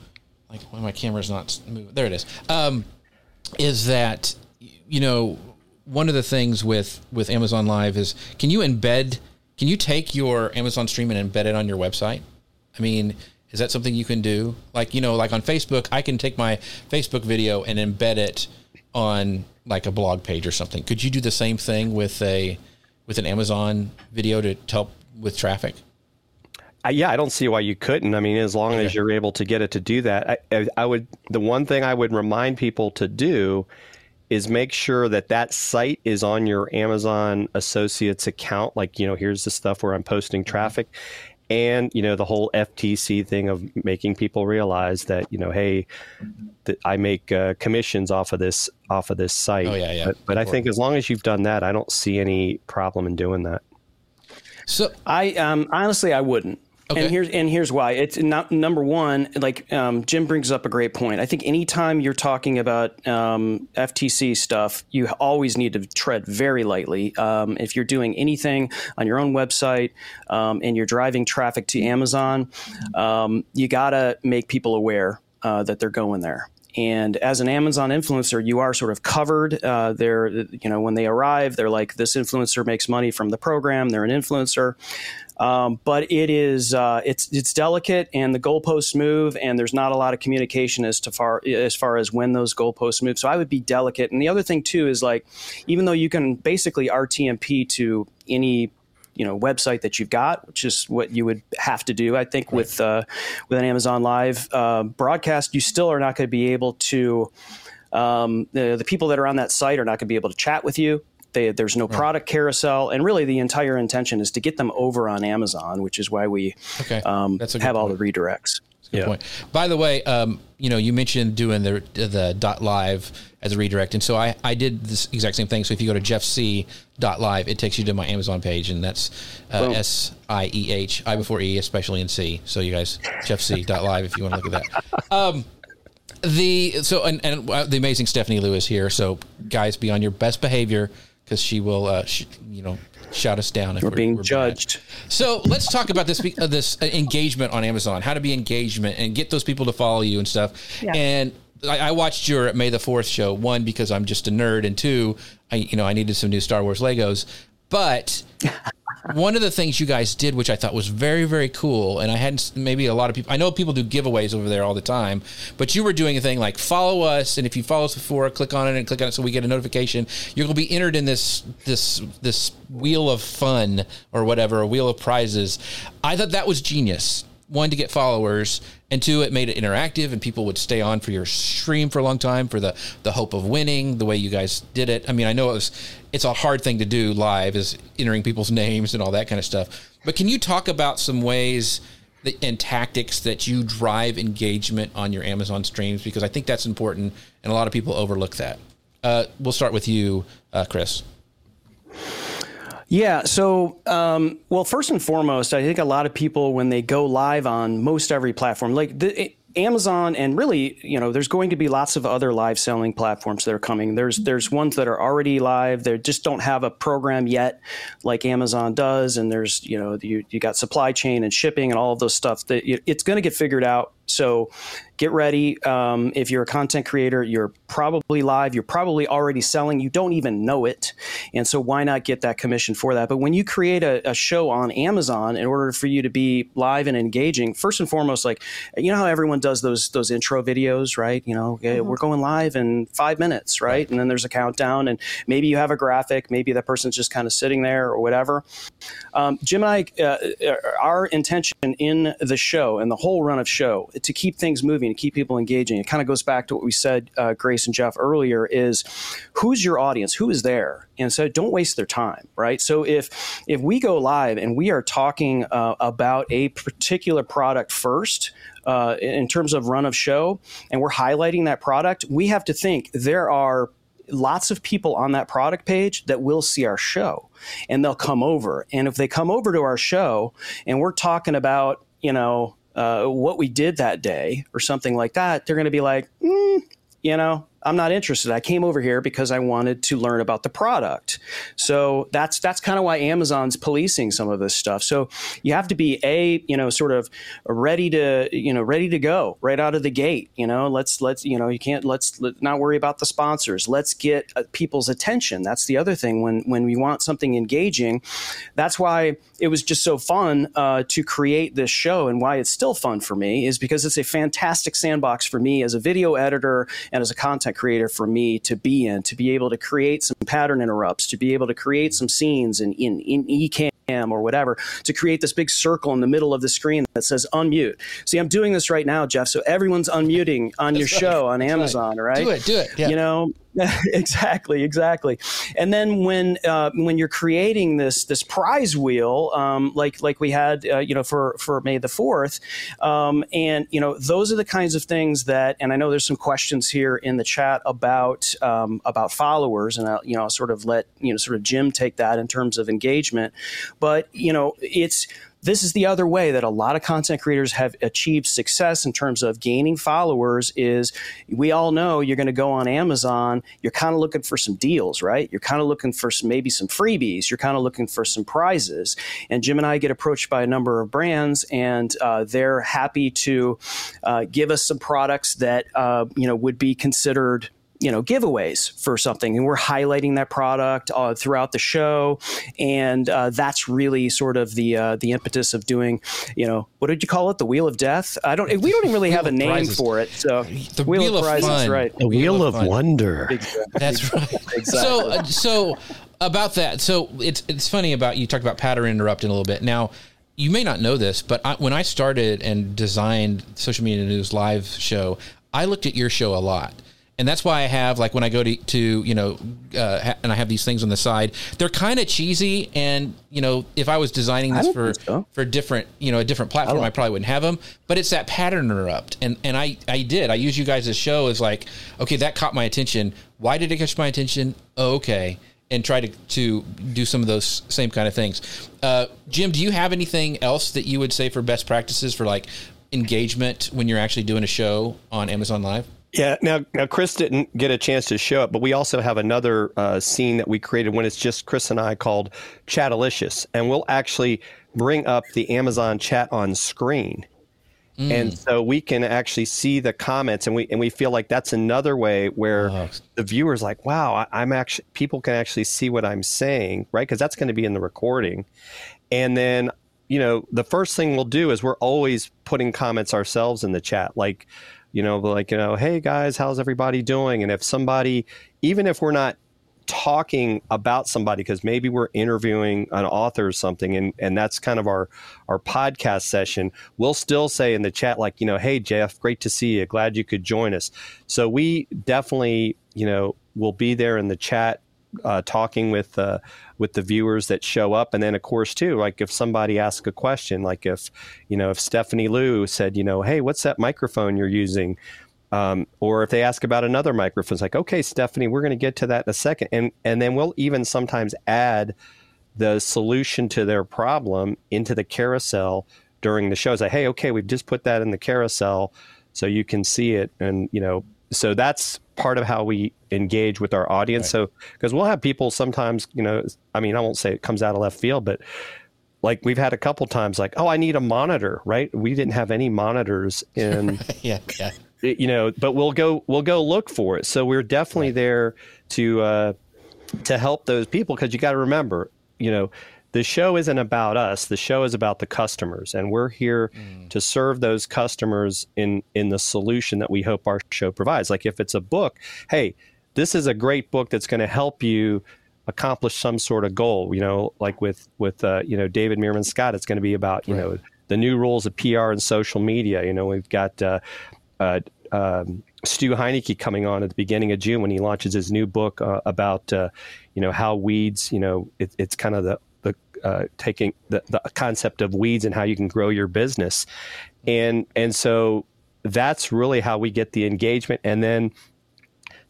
like my camera's not moving, there it is. Um, is that you know one of the things with with Amazon Live is can you embed? Can you take your Amazon stream and embed it on your website? I mean, is that something you can do? Like you know, like on Facebook, I can take my Facebook video and embed it on like a blog page or something. Could you do the same thing with a with an Amazon video to help with traffic? I, yeah, I don't see why you couldn't. I mean, as long okay. as you're able to get it to do that, I, I, would. The one thing I would remind people to do is make sure that that site is on your Amazon Associates account. Like, you know, here's the stuff where I'm posting mm-hmm. traffic, and you know the whole FTC thing of making people realize that you know, hey, that I make uh, commissions off of this off of this site. Oh yeah, yeah. But, but I think as long as you've done that, I don't see any problem in doing that. So I um, honestly I wouldn't. Okay. And here's and here's why. It's not number one. Like um, Jim brings up a great point. I think anytime you're talking about um, FTC stuff, you always need to tread very lightly. Um, if you're doing anything on your own website um, and you're driving traffic to Amazon, um, you gotta make people aware uh, that they're going there. And as an Amazon influencer, you are sort of covered. Uh, they're, you know, when they arrive, they're like, this influencer makes money from the program. They're an influencer. Um, but it is uh, it's it's delicate and the goalposts move and there's not a lot of communication as to far as far as when those goalposts move. So I would be delicate. And the other thing too is like even though you can basically RTMP to any you know website that you've got, which is what you would have to do. I think right. with uh, with an Amazon Live uh, broadcast, you still are not going to be able to. Um, the, the people that are on that site are not going to be able to chat with you. They, there's no product carousel, and really the entire intention is to get them over on Amazon, which is why we okay. um, That's have point. all the redirects. yeah. Point. By the way, um, you know, you mentioned doing the the dot live as a redirect, and so I, I did this exact same thing. So if you go to Jeff Sieh dot live, it takes you to my Amazon page, and that's uh, S I E H I before E, especially in C. So you guys, Jeff Sieh dot live, if you want to look at that. Um, the so and, and uh, the amazing Stephanie Liu here. So guys, be on your best behavior because she will, uh, sh- you know, shout us down if we're, we're being we're judged. Bad. So let's talk about this uh, this uh, engagement on Amazon. How to be engagement and get those people to follow you and stuff. Yeah. And I, I, watched your May the Fourth show. One because I'm just a nerd, and two, I you know I needed some new Star Wars Legos. But one of the things you guys did, which I thought was very, very cool, and I hadn't maybe a lot of people. I know people do giveaways over there all the time, but you were doing a thing like follow us, and if you follow us before, click on it and click on it so we get a notification. You're going to be entered in this this this wheel of fun or whatever, a wheel of prizes. I thought that was genius one to get followers and two it made it interactive and people would stay on for your stream for a long time for the the hope of winning the way you guys did it. I mean i know it was it's a hard thing to do live is entering people's names and all that kind of stuff. But can you talk about some ways that, and tactics that you drive engagement on your amazon streams? Because i think that's important and a lot of people overlook that. Uh, we'll start with you uh, chris yeah. So, um, well, first and foremost, I think a lot of people, when they go live on most every platform, like the, Amazon and really, you know, there's going to be lots of other live selling platforms that are coming. There's there's ones that are already live. They just don't have a program yet, like Amazon does. And there's you know you you got supply chain and shipping and all of those stuff that it's going to get figured out so get ready. Um, if you're a content creator, you're probably live, you're probably already selling, you don't even know it. And so why not get that commission for that? But when you create a, a show on Amazon, in order for you to be live and engaging, first and foremost, like, you know how everyone does those, those intro videos, right? You know, mm-hmm. we're going live in five minutes, right? And then there's a countdown and maybe you have a graphic, maybe that person's just kind of sitting there or whatever. Um, Jim and I, uh, our intention in the show and the whole run of show to keep things moving, to keep people engaging. It kind of goes back to what we said, uh, Grace and Jeff earlier: is who's your audience? Who is there? And so don't waste their time, right? So if if we go live and we are talking uh, about a particular product first. Uh, in terms of run of show, and we're highlighting that product, we have to think there are lots of people on that product page that will see our show and they'll come over. And if they come over to our show and we're talking about, you know, uh, what we did that day or something like that, they're going to be like, mm, you know, I'm not interested. I came over here because I wanted to learn about the product. So that's that's kind of why Amazon's policing some of this stuff. So you have to be a you know sort of ready to you know ready to go right out of the gate. You know, let's let's you know you can't let's let, not worry about the sponsors. Let's get uh, people's attention. That's the other thing when when we want something engaging. That's why it was just so fun uh, to create this show and why it's still fun for me is because it's a fantastic sandbox for me as a video editor and as a content content creator for me to be in, to be able to create some pattern interrupts, to be able to create some scenes in, in, in Ecamm or whatever to create this big circle in the middle of the screen that says unmute. See, I'm doing this right now, Jeff. So everyone's unmuting on your show on That's Amazon, right. right. Do it, do it. Yeah. You know, exactly, exactly. And then when uh, when you're creating this this prize wheel, um, like like we had, uh, you know, for for May the Fourth, um, and you know, those are the kinds of things that. And I know there's some questions here in the chat about um, about followers, and I'll, you know, sort of let you know, sort of Jim take that in terms of engagement. But you know, it's this is the other way that a lot of content creators have achieved success in terms of gaining followers is we all know you're going to go on Amazon, you're kind of looking for some deals, right? You're kind of looking for some, maybe some freebies, you're kind of looking for some prizes. And Jim and I get approached by a number of brands and uh, they're happy to uh, give us some products that, uh, you know, would be considered you know giveaways for something and we're highlighting that product uh, throughout the show and uh, that's really sort of the uh, the impetus of doing you know what did you call it the wheel of death i don't we don't even really have a name prizes. for it so The wheel, of, prizes fun. right The wheel, of, fun. wonder. That's right. exactly. So, uh, so about that. So it's it's funny about you talked about pattern interrupting a little bit. Now, you may not know this, but I, when I started and designed social media news live show, I looked at your show a lot. And that's why I have like when I go to, to you know, uh, ha- and I have these things on the side. They're kind of cheesy, and you know, if I was designing this for so. for different, you know, a different platform, I, probably wouldn't have them. But it's that pattern interrupt, and and I I did. I use you guys' show as like, okay, that caught my attention. Why did it catch my attention? Oh, okay, and try to to do some of those same kind of things. Uh, Jim, do you have anything else that you would say for best practices for like engagement when you're actually doing a show on Amazon Live? Yeah. Now, now Chris didn't get a chance to show it, but we also have another uh, scene that we created when it's just Chris and I called Chatalicious, and we'll actually bring up the Amazon chat on screen. And so we can actually see the comments, and we and we feel like that's another way where Oh. the viewers like, wow, I, I'm actually people can actually see what I'm saying, right? Because that's going to be in the recording. And then, you know, the first thing we'll do is we're always putting comments ourselves in the chat, like, you know, like, you know, hey guys, how's everybody doing? And if somebody, even if we're not talking about somebody because maybe we're interviewing an author or something and and that's kind of our our podcast session we'll still say in the chat like you know hey jeff great to see you. Glad you could join us. So we definitely you know will be there in the chat uh, talking with uh, with the viewers that show up, and then of course too, like if somebody asks a question, like if you know if Stephanie Liu said, you know, hey, what's that microphone you're using? Um, or if they ask about another microphone, it's like, okay, Stephanie, we're going to get to that in a second, and and then we'll even sometimes add the solution to their problem into the carousel during the show. It's like, hey, okay, we've just put that in the carousel, so you can see it, and you know, so that's part of how we engage with our audience. So because we'll have people sometimes, you know, I mean, I won't say it comes out of left field, but like we've had a couple times, like, oh, I need a monitor, right? We didn't have any monitors in Yeah, yeah. you know but we'll go we'll go look for it so we're definitely there to uh to help those people because you got to remember you know the show isn't about us. The show is about the customers and we're here to serve those customers in in the solution that we hope our show provides. Like if it's a book hey this is a great book that's going to help you accomplish some sort of goal you know like with with uh, you know david meerman scott it's going to be about you know the new rules of pr and social media. You know we've got uh, uh, um, Stu Heinecke coming on at the beginning of June when he launches his new book uh, about uh, you know how weeds you know it, it's kind of the uh, taking the, the concept of weeds and how you can grow your business. And and so that's really how we get the engagement. And then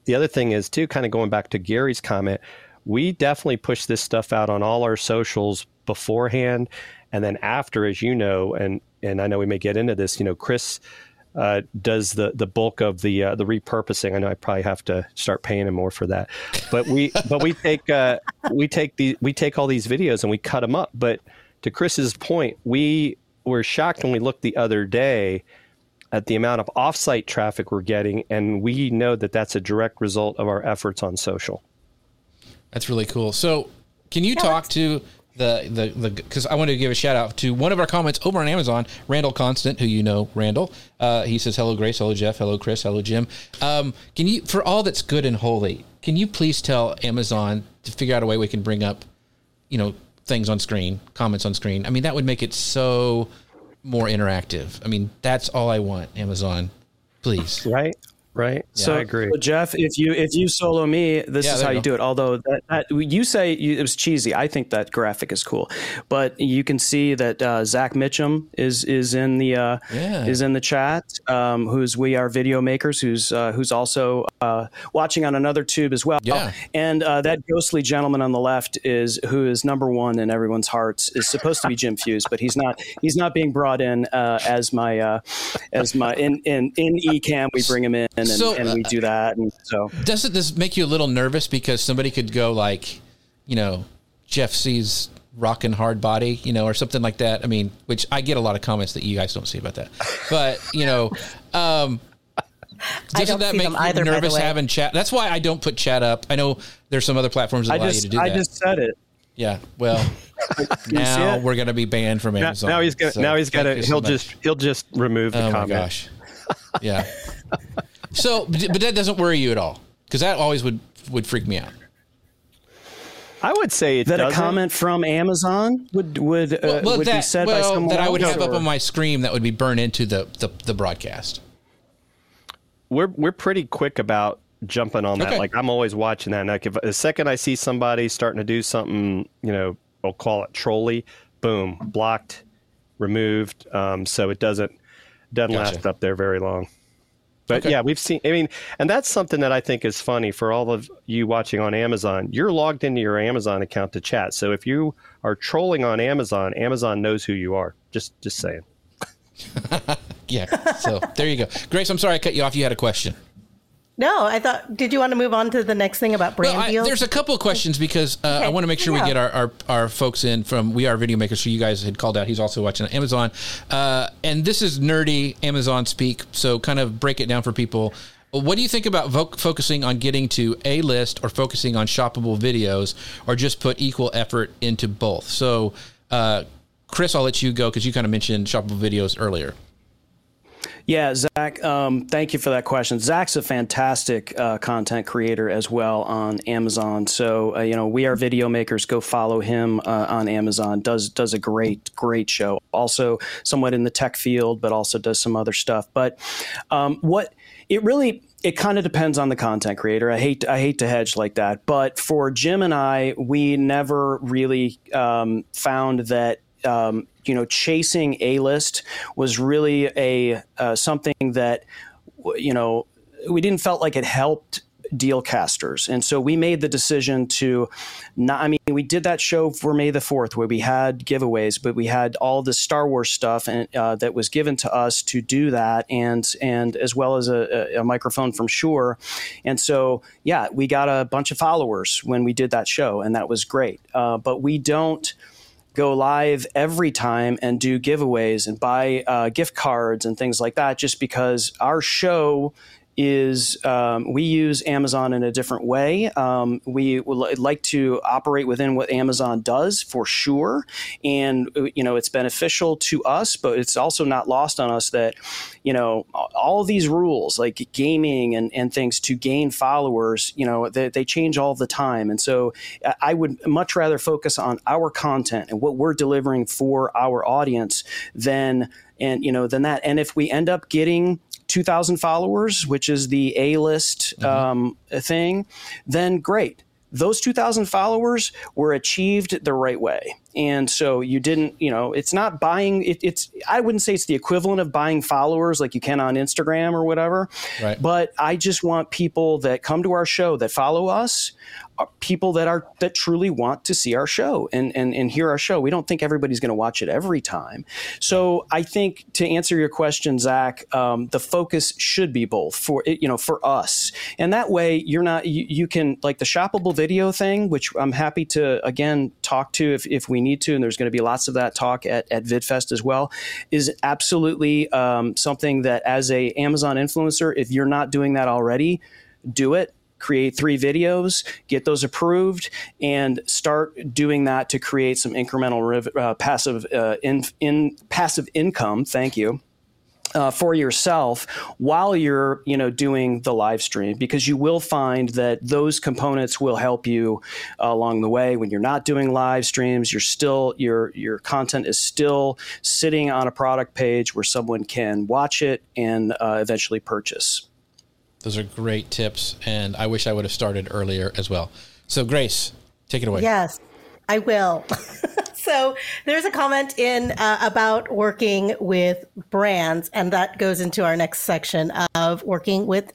the other thing is too kind of going back to Gary's comment we definitely push this stuff out on all our socials beforehand and then after as you know and and I know we may get into this you know Chris uh, does the the bulk of the uh, the repurposing. I know I probably have to start paying him more for that, but we but we take uh, we take the we take all these videos and we cut them up. But to Chris's point, we were shocked when we looked the other day at the amount of offsite traffic we're getting, and we know that that's a direct result of our efforts on social. That's really cool. So, can you talk to the the the because I wanted to give a shout out to one of our comments over on Amazon, Randall Constant, who you know, Randall. Uh, he says, "Hello, Grace. Hello, Jeff. Hello, Chris. Hello, Jim." Um, can you, for all that's good and holy, can you please tell Amazon to figure out a way we can bring up, you know, things on screen, comments on screen? I mean, that would make it so more interactive. I mean, that's all I want. Amazon, please. Right. Right. So, I agree. so Jeff, if you if you solo me, this Yeah, is how you do it. Although that, that you say you, it was cheesy, I think that graphic is cool. But you can see that uh, Zach Mitchum is is in the uh, Yeah. is in the chat. Um, who's we are video makers? Who's uh, who's also uh, watching on another tube as well. Yeah. And uh, that ghostly gentleman on the left is who is number one in everyone's hearts is supposed to be Jim Fuhs, but he's not. He's not being brought in uh, as my uh, as my in in in Ecamm. We bring him in and, So, and we do that. And so Doesn't this make you a little nervous because somebody could go like, you know, Jeff Sieh's rockin' hard body, you know, or something like that. I mean, which I get a lot of comments that you guys don't see about that, but you know, um, I doesn't that make you either, nervous having chat? That's why I don't put chat up. I know there's some other platforms that I allow you to do I that. I just said it. yeah. Well, now we're gonna be banned from Now, Amazon. now he's gonna. So now he's gonna. He'll much. just. He'll just remove the Oh comment. my gosh. Yeah. So, but but that doesn't worry you at all because that always would would freak me out. I would say it That a doesn't. comment from Amazon would would uh, would be said by someone that I would else, have up on my screen that would be burned into the the, the broadcast. we're we're pretty quick about jumping on that. Okay. Like I'm always watching that. Like if the second I see somebody starting to do something, you know, I'll call it trolly, boom, blocked, removed. Um, so it doesn't doesn't Gotcha. last up there very long. But Okay. yeah, we've seen. I mean, and that's something that I think is funny for all of you watching on Amazon. You're logged into your Amazon account to chat. So if you are trolling on Amazon, Amazon knows who you are. Just just saying. Yeah. So there you go. Grace, I'm sorry I cut you off. You had a question. No, I thought. Did you want to move on to the next thing about brand Well, I, deals? there's a couple of questions because uh, I want to make sure Yeah. we get our, our, our folks in from We Are Video Makers. So you guys had called out. He's also watching on Amazon. Uh, and this is nerdy Amazon speak. So kind of break it down for people. What do you think about vo- focusing on getting to A list or focusing on shoppable videos or just put equal effort into both? So, uh, Chris, I'll let you go because you kind of mentioned shoppable videos earlier. Yeah, Zach, um, thank you for that question. Zach's a fantastic uh, content creator as well on Amazon. So, uh, you know, we are video makers. Go follow him uh, on Amazon. Does does a great great show. Also, somewhat in the tech field, but also does some other stuff. But um, what it really it kind of depends on the content creator. I hate I hate to hedge like that, but for Jim and I, we never really um, found that um, you know chasing a list was really a uh, something that you know we didn't felt like it helped Dealcasters. And so we made the decision to not i mean we did that show for may the 4th where we had giveaways but we had all the star wars stuff and uh, that was given to us to do that and and as well as a, a, microphone from shure. And so yeah we got a bunch of followers when we did that show and that was great. Uh, but we don't go live every time and do giveaways and buy uh, gift cards and things like that just because our show is um, we use Amazon in a different way. Um, we would like to operate within what Amazon does for sure, and uh, you know it's beneficial to us, but it's also not lost on us that you know all these rules like gaming and, and things to gain followers, you know they, they change all the time, and so I- I would much rather focus on our content and what we're delivering for our audience than and you know than that. And if we end up getting 2,000 followers, which is the A list um, thing, then great. Those 2,000 followers were achieved the right way. And so you didn't, you know, it's not buying, it, it's, I wouldn't say it's the equivalent of buying followers like you can on Instagram or whatever. Right. But I just want people that come to our show that follow us, are people that are, that truly want to see our show and, and, and hear our show. We don't think everybody's going to watch it every time. So I think to answer your question, Zach, um, the focus should be both for it, you know, for us. And that way you're not, you, you can like the shoppable video thing, which I'm happy to again talk to if, if we need to. And there's going to be lots of that talk at, at VidFest as well is absolutely um, something that as a Amazon influencer, if you're not doing that already, do it create three videos, get those approved, and start doing that to create some incremental uh, passive uh, in, in passive income. Thank you. Uh, for yourself while you're you know doing the live stream because you will find that those components will help you uh, along the way when you're not doing live streams you're still your your content is still sitting on a product page where someone can watch it and uh, eventually purchase Those are great tips, and I wish I would have started earlier as well. So, Grace, take it away. Yes, I will. so there's a comment in uh, about working with brands, and that goes into our next section of working with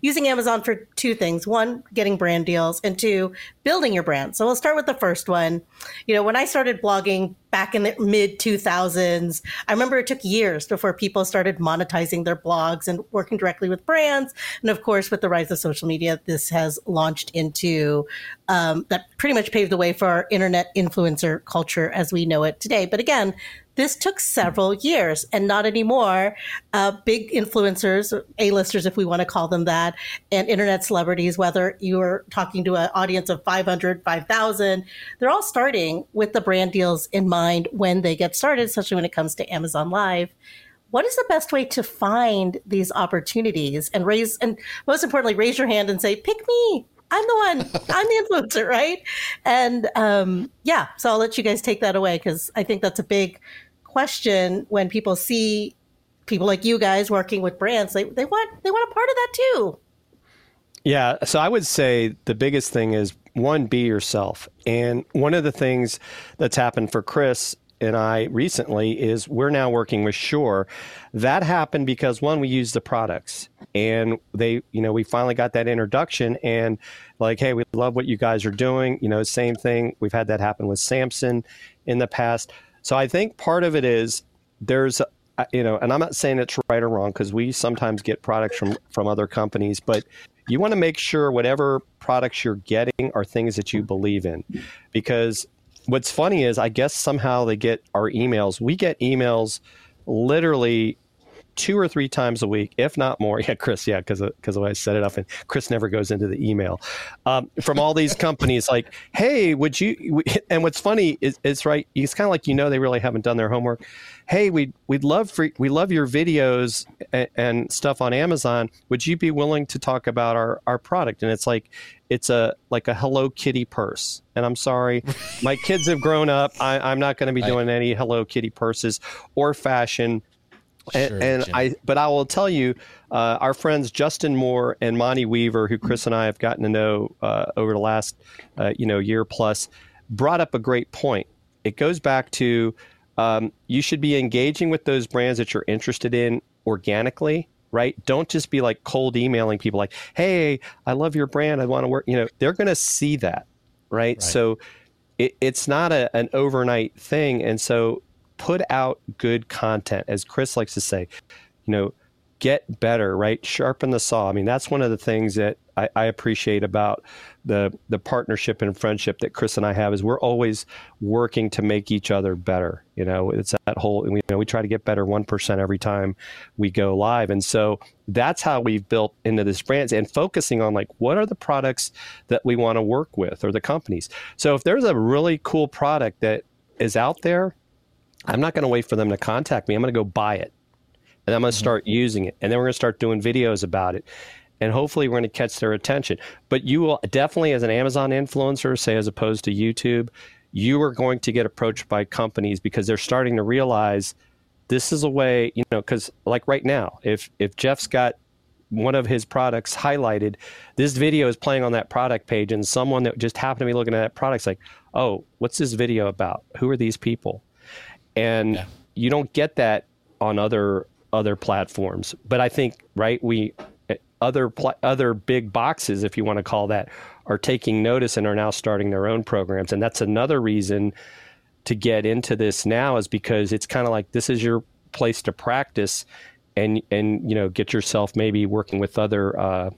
using Amazon for two things: one, getting brand deals, and two, building your brand. So we'll start with the first one. You know, when I started blogging back in the mid 2000s, I remember it took years before people started monetizing their blogs and working directly with brands. And of course, with the rise of social media, this has launched into um, that pretty much paved the way for our internet influencer culture as we know it today. But again, this took several years and not anymore. Uh, big influencers, A-listers, if we want to call them that, and internet celebrities, whether you're talking to an audience of 500, 5,000, they're all starting with the brand deals in mind when they get started, especially when it comes to Amazon Live. What is the best way to find these opportunities and raise, and most importantly, raise your hand and say, pick me, I'm the one. I'm the influencer, right? And um, yeah, so I'll let you guys take that away because I think that's a big question when people see people like you guys working with brands. They they want they want a part of that too. Yeah, so I would say the biggest thing is one, be yourself. And one of the things that's happened for Chris and I recently is we're now working with Shure. That happened because one, we used the products and they, you know, we finally got that introduction and like, hey, we love what you guys are doing. You know, same thing. We've had that happen with Samson in the past. So I think part of it is there's, uh, you know, and I'm not saying it's right or wrong because we sometimes get products from from other companies, but you want to make sure whatever products you're getting are things that you believe in because what's funny is I guess somehow they get our emails. We get emails literally two or three times a week, if not more. Yeah, Chris. Yeah, because because I set it up, and Chris never goes into the email um, from all these companies. Like, hey, would you? And what's funny is, it's right. It's kind of like you know they really haven't done their homework. Hey, we we'd love for we love your videos and, and stuff on Amazon. Would you be willing to talk about our our product? And it's like it's a like a Hello Kitty purse. And I'm sorry, my kids have grown up. I, am not going to be doing any Hello Kitty purses or fashion and, and I, but I will tell you, uh, our friends Justin Moore and Monty Weaver, who Chris and I have gotten to know uh, over the last, uh, you know, year plus, brought up a great point. It goes back to um, you should be engaging with those brands that you're interested in organically, right? Don't just be like cold emailing people like, "Hey, I love your brand. I want to work." You know, they're going to see that, right? right. So it, it's not a, an overnight thing, and so put out good content, as Chris likes to say. You know, get better, right? Sharpen the saw. I mean, that's one of the things that I, I, appreciate about the the partnership and friendship that Chris and I have is we're always working to make each other better. You know, it's that whole you know we try to get better one percent every time we go live, and so that's how we've built into this brand and focusing on like what are the products that we want to work with or the companies. So if there's a really cool product that is out there I'm not going to wait for them to contact me. I'm going to go buy it. And I'm going to mm-hmm. start using it. And then we're going to start doing videos about it. And hopefully we're going to catch their attention. But you will definitely, as an Amazon influencer, say as opposed to YouTube, you are going to get approached by companies because they're starting to realize this is a way, you know, because like right now, if if Jeff's got one of his products highlighted, this video is playing on that product page, and someone that just happened to be looking at that product's like, oh, what's this video about? Who are these people? and yeah. you don't get that on other other platforms. But I think right we other pl- other big boxes, if you want to call that, are taking notice and are now starting their own programs, and that's another reason to get into this now is because it's kind of like this is your place to practice and and you know get yourself maybe working with other uh,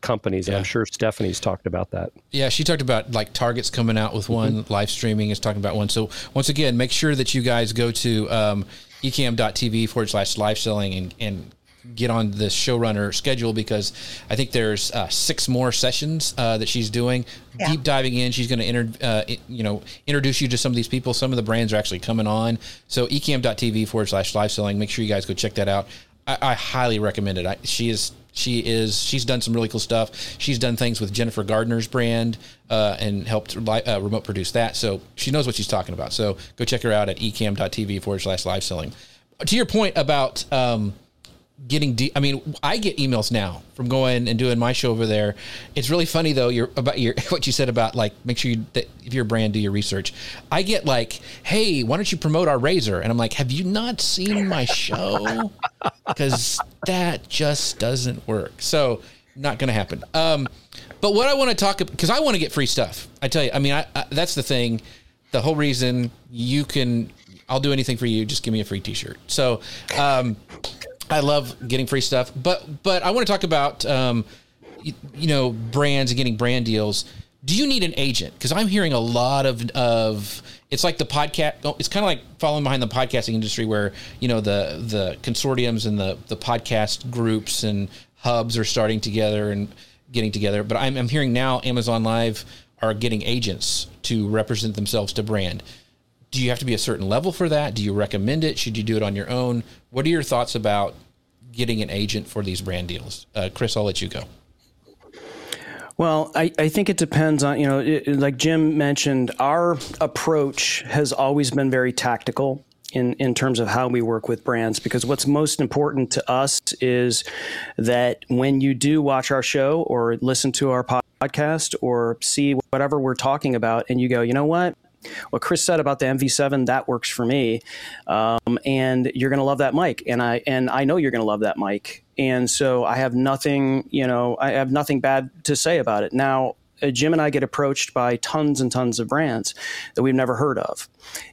companies. Yeah. I'm sure Stephanie's talked about that. Yeah, she talked about like Target's coming out with one, mm-hmm. live streaming is talking about one. So once again, make sure that you guys go to um, ecamm.tv forward slash live selling and, and get on the showrunner schedule because I think there's uh, six more sessions uh, that she's doing, yeah. deep diving in. She's going to inter, uh, you know introduce you to some of these people. Some of the brands are actually coming on. So ecamm.tv forward slash live selling. Make sure you guys go check that out. I, I highly recommend it. I, she is she is she's done some really cool stuff. She's done things with Jennifer Gardner's brand uh, and helped uh, remote produce that. So she knows what she's talking about. So go check her out at ecamm.tv forward slash live selling. To your point about um, getting de- I mean, I get emails now from going and doing my show over there. It's really funny though. You're about your what you said about like make sure you that if you're a brand, do your research. I get like, hey, why don't you promote our razor? And I'm like, have you not seen my show? Because that just doesn't work. So not going to happen. Um, but what I want to talk because I want to get free stuff. I tell you, I mean, I, I, that's the thing. The whole reason you can, I'll do anything for you. Just give me a free T-shirt. So. Um, I love getting free stuff, but but I want to talk about um, you, you know brands and getting brand deals. Do you need an agent? Because I'm hearing a lot of of it's like the podcast. Oh, it's kind of like following behind the podcasting industry, where you know the the consortiums and the the podcast groups and hubs are starting together and getting together. But I'm, I'm hearing now Amazon Live are getting agents to represent themselves to brand do you have to be a certain level for that? Do you recommend it? Should you do it on your own? What are your thoughts about getting an agent for these brand deals? Uh, Chris, I'll let you go. Well, I, I think it depends on, you know, it, like Jim mentioned, our approach has always been very tactical in, in terms of how we work with brands because what's most important to us is that when you do watch our show or listen to our podcast or see whatever we're talking about and you go, you know what? What Chris said about the MV7 that works for me, um, and you're to love that mic, and I and I know you're to love that mic, and so I have nothing, you know, I have nothing bad to say about it. Now, uh, Jim and I get approached by tons and tons of brands that we've never heard of,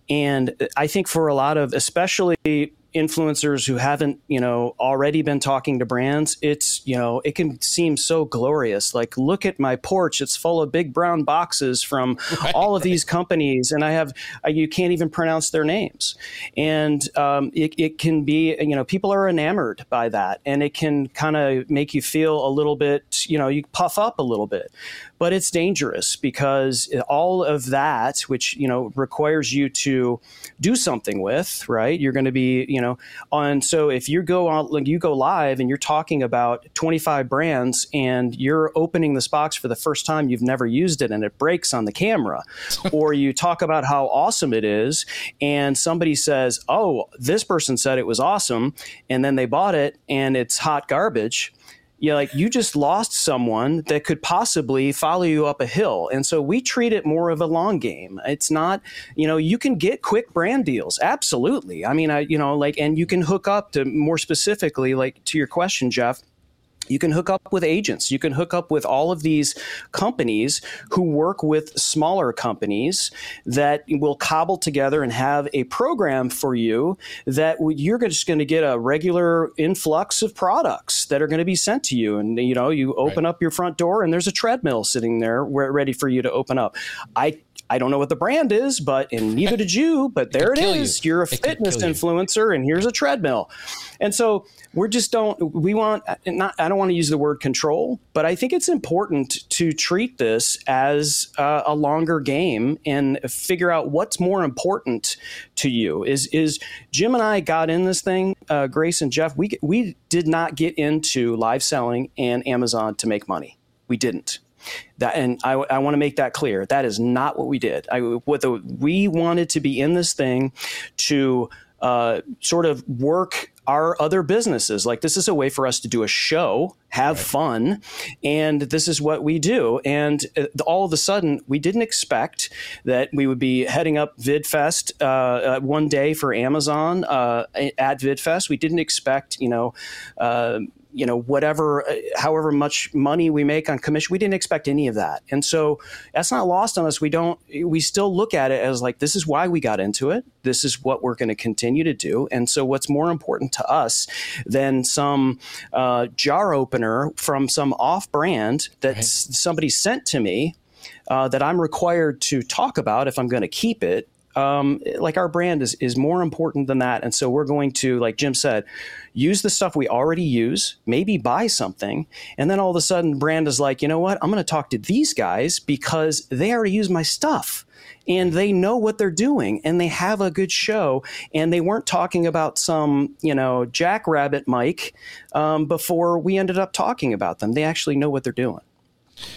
and I think for a lot of, especially influencers who haven't, you know, already been talking to brands, it's, you know, it can seem so glorious. Like, look at my porch; it's full of big brown boxes from right, all of these companies, and I have uh, you can't even pronounce their names, and um, it, it can be, you know, people are enamored by that, and it can kind of make you feel a little bit, you know, you puff up a little bit but it's dangerous because all of that, which you know requires you to do something with, right? You're going to be, you know, on. So if you go on, like you go live and you're talking about 25 brands and you're opening this box for the first time, you've never used it, and it breaks on the camera, or you talk about how awesome it is, and somebody says, "Oh, this person said it was awesome," and then they bought it and it's hot garbage you know, like you just lost someone that could possibly follow you up a hill. And so we treat it more of a long game. It's not, you know, you can get quick brand deals. Absolutely. I mean, I, you know, like, and you can hook up to more specifically, like to your question, Jeff you can hook up with agents. You can hook up with all of these companies who work with smaller companies that will cobble together and have a program for you that you're just going to get a regular influx of products that are going to be sent to you. And, you know, you open right. up your front door and there's a treadmill sitting there ready for you to open up. I I don't know what the brand is, but and neither did you, but there it, it is. You. are a it fitness influencer and here's a treadmill. And so we're just don't we want not I don't want to use the word control, but I think it's important to treat this as uh, a longer game and figure out what's more important to you. Is is Jim and I got in this thing, uh, Grace and Jeff. We we did not get into live selling and Amazon to make money. We didn't. That, and I, I want to make that clear. That is not what we did. I, what the, we wanted to be in this thing to uh, sort of work our other businesses. Like this is a way for us to do a show, have right. fun, and this is what we do. And uh, all of a sudden, we didn't expect that we would be heading up VidFest uh, uh, one day for Amazon uh, at VidFest. We didn't expect, you know uh, you know whatever uh, however much money we make on commission we didn't expect any of that. And so that's not lost on us. We don't we still look at it as like this is why we got into it. This is what we're going to continue to do. And so what's more important to us than some uh, jar opener from some off brand that right. somebody sent to me uh, that I'm required to talk about if I'm going to keep it um, like our brand is is more important than that. And so we're going to, like Jim said, use the stuff we already use, maybe buy something, and then all of a sudden, brand is like, you know what? I'm going to talk to these guys because they already use my stuff. And they know what they're doing and they have a good show. And they weren't talking about some you know jackrabbit mic um, before we ended up talking about them. They actually know what they're doing.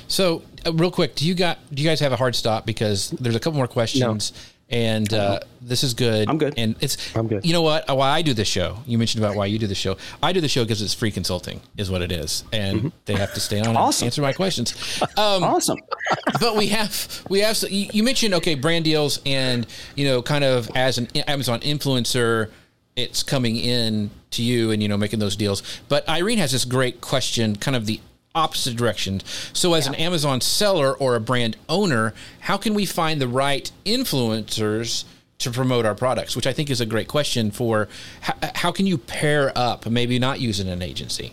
So uh, real quick do you got do you guys have a hard stop? Because there's a couple more questions. No and uh, this is good. I'm good. And it's I'm good. You know what? Why I do this show? You mentioned about why you do the show. I do the show because it's free consulting, is what it is, and they have to stay on Awesome. and answer my questions. Um, Awesome. but we have we have you mentioned okay brand deals and you know kind of as an Amazon influencer it's coming in to you and you know making those deals but Irene has this great question kind of the opposite directions. so as an Amazon seller or a brand owner how can we find the right influencers to promote our products? Which I think is a great question for how, how can you pair up maybe not using an agency?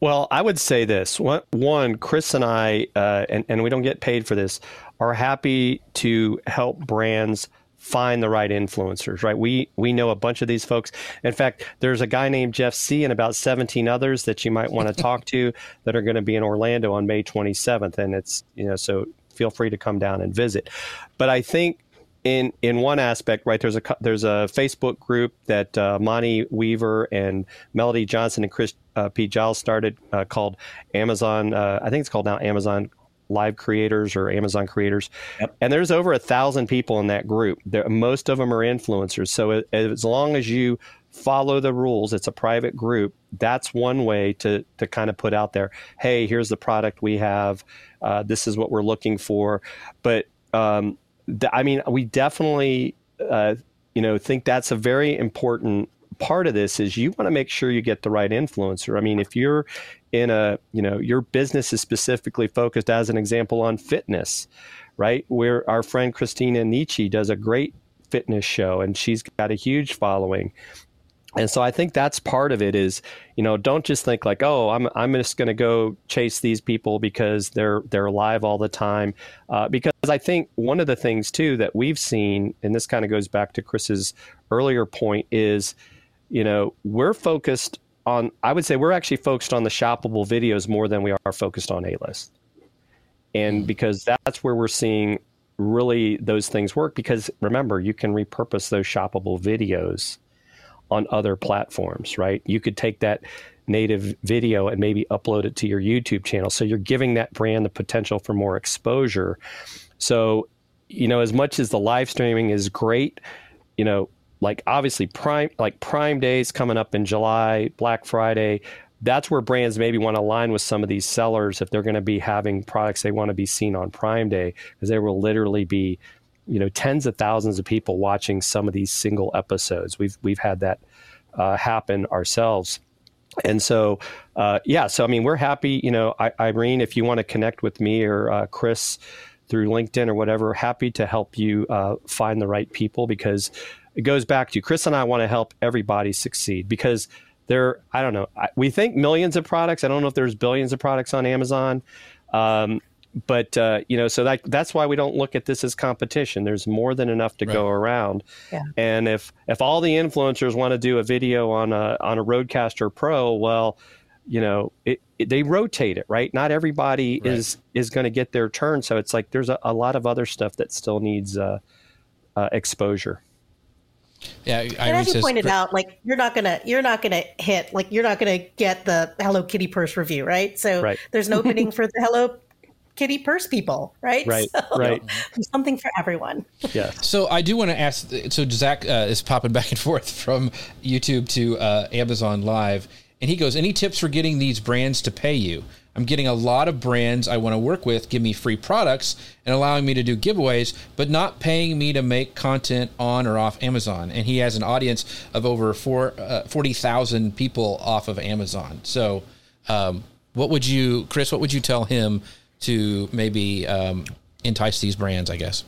Well, I would say this. One, one Chris and I, uh, and, and we don't get paid for this, are happy to help brands find the right influencers, right? We we know a bunch of these folks. In fact, there's a guy named Jeff Sieh and about 17 others that you might want to talk to that are going to be in Orlando on May 27th. And it's, you know, so feel free to come down and visit. But I think in in one aspect, right? There's a there's a Facebook group that uh, Monty Weaver and Melody Johnson and Chris uh, P. Giles started uh, called Amazon. Uh, I think it's called now Amazon Live Creators or Amazon Creators. And there's over a thousand people in that group. There, most of them are influencers. So as long as you follow the rules, it's a private group. That's one way to to kind of put out there. Hey, here's the product we have. Uh, this is what we're looking for. But um, th- I mean, we definitely, uh, you know, think that's a very important part of this. Is you want to make sure you get the right influencer. I mean, if you're in a, you know, your business is specifically focused, as an example, on fitness, right? Where our friend Christina Nietzsche does a great fitness show, and she's got a huge following. And so I think that's part of it is, you know, don't just think like, oh, I'm I'm just going to go chase these people because they're they're live all the time. Uh, because I think one of the things too that we've seen, and this kind of goes back to Chris's earlier point, is, you know, we're focused on. I would say we're actually focused on the shoppable videos more than we are focused on A list, and mm-hmm. because that's where we're seeing really those things work. Because remember, you can repurpose those shoppable videos on other platforms, right? You could take that native video and maybe upload it to your YouTube channel. So you're giving that brand the potential for more exposure. So, you know, as much as the live streaming is great, you know, like obviously prime like prime days coming up in July, Black Friday, that's where brands maybe want to align with some of these sellers if they're going to be having products they want to be seen on prime day because there will literally be you know tens of thousands of people watching some of these single episodes. We've we've had that uh, happen ourselves, and so uh, yeah. So I mean, we're happy. You know, I, Irene, if you want to connect with me or uh, Chris through LinkedIn or whatever, happy to help you uh, find the right people because it goes back to Chris and I want to help everybody succeed because there. I don't know. I, we think millions of products. I don't know if there's billions of products on Amazon. Um, but uh, you know, so that that's why we don't look at this as competition. There's more than enough to go around. Yeah. And if if all the influencers want to do a video on a on a RodeCaster Pro, well, you know, it, it- they rotate it, right? Not everybody Right. is is going to get their turn. So it's like there's a, a lot of other stuff that still needs uh, uh, exposure. Yeah And as you says- pointed out, like you're not gonna you're not gonna hit like you're not gonna get the Hello Kitty purse review, right? So Right. there's an opening for the Hello Kitty purse people, right? Right, So right. Something for everyone. Yeah. So I do want to ask. So Zach uh, is popping back and forth from YouTube to uh, Amazon Live, and he goes, "Any tips for getting these brands to pay you? I'm getting a lot of brands I want to work with give me free products and allowing me to do giveaways, but not paying me to make content on or off Amazon." And he has an audience of over four, uh, forty thousand people off of Amazon. So, um, what would you, Chris? What would you tell him to maybe um, entice these brands? I guess.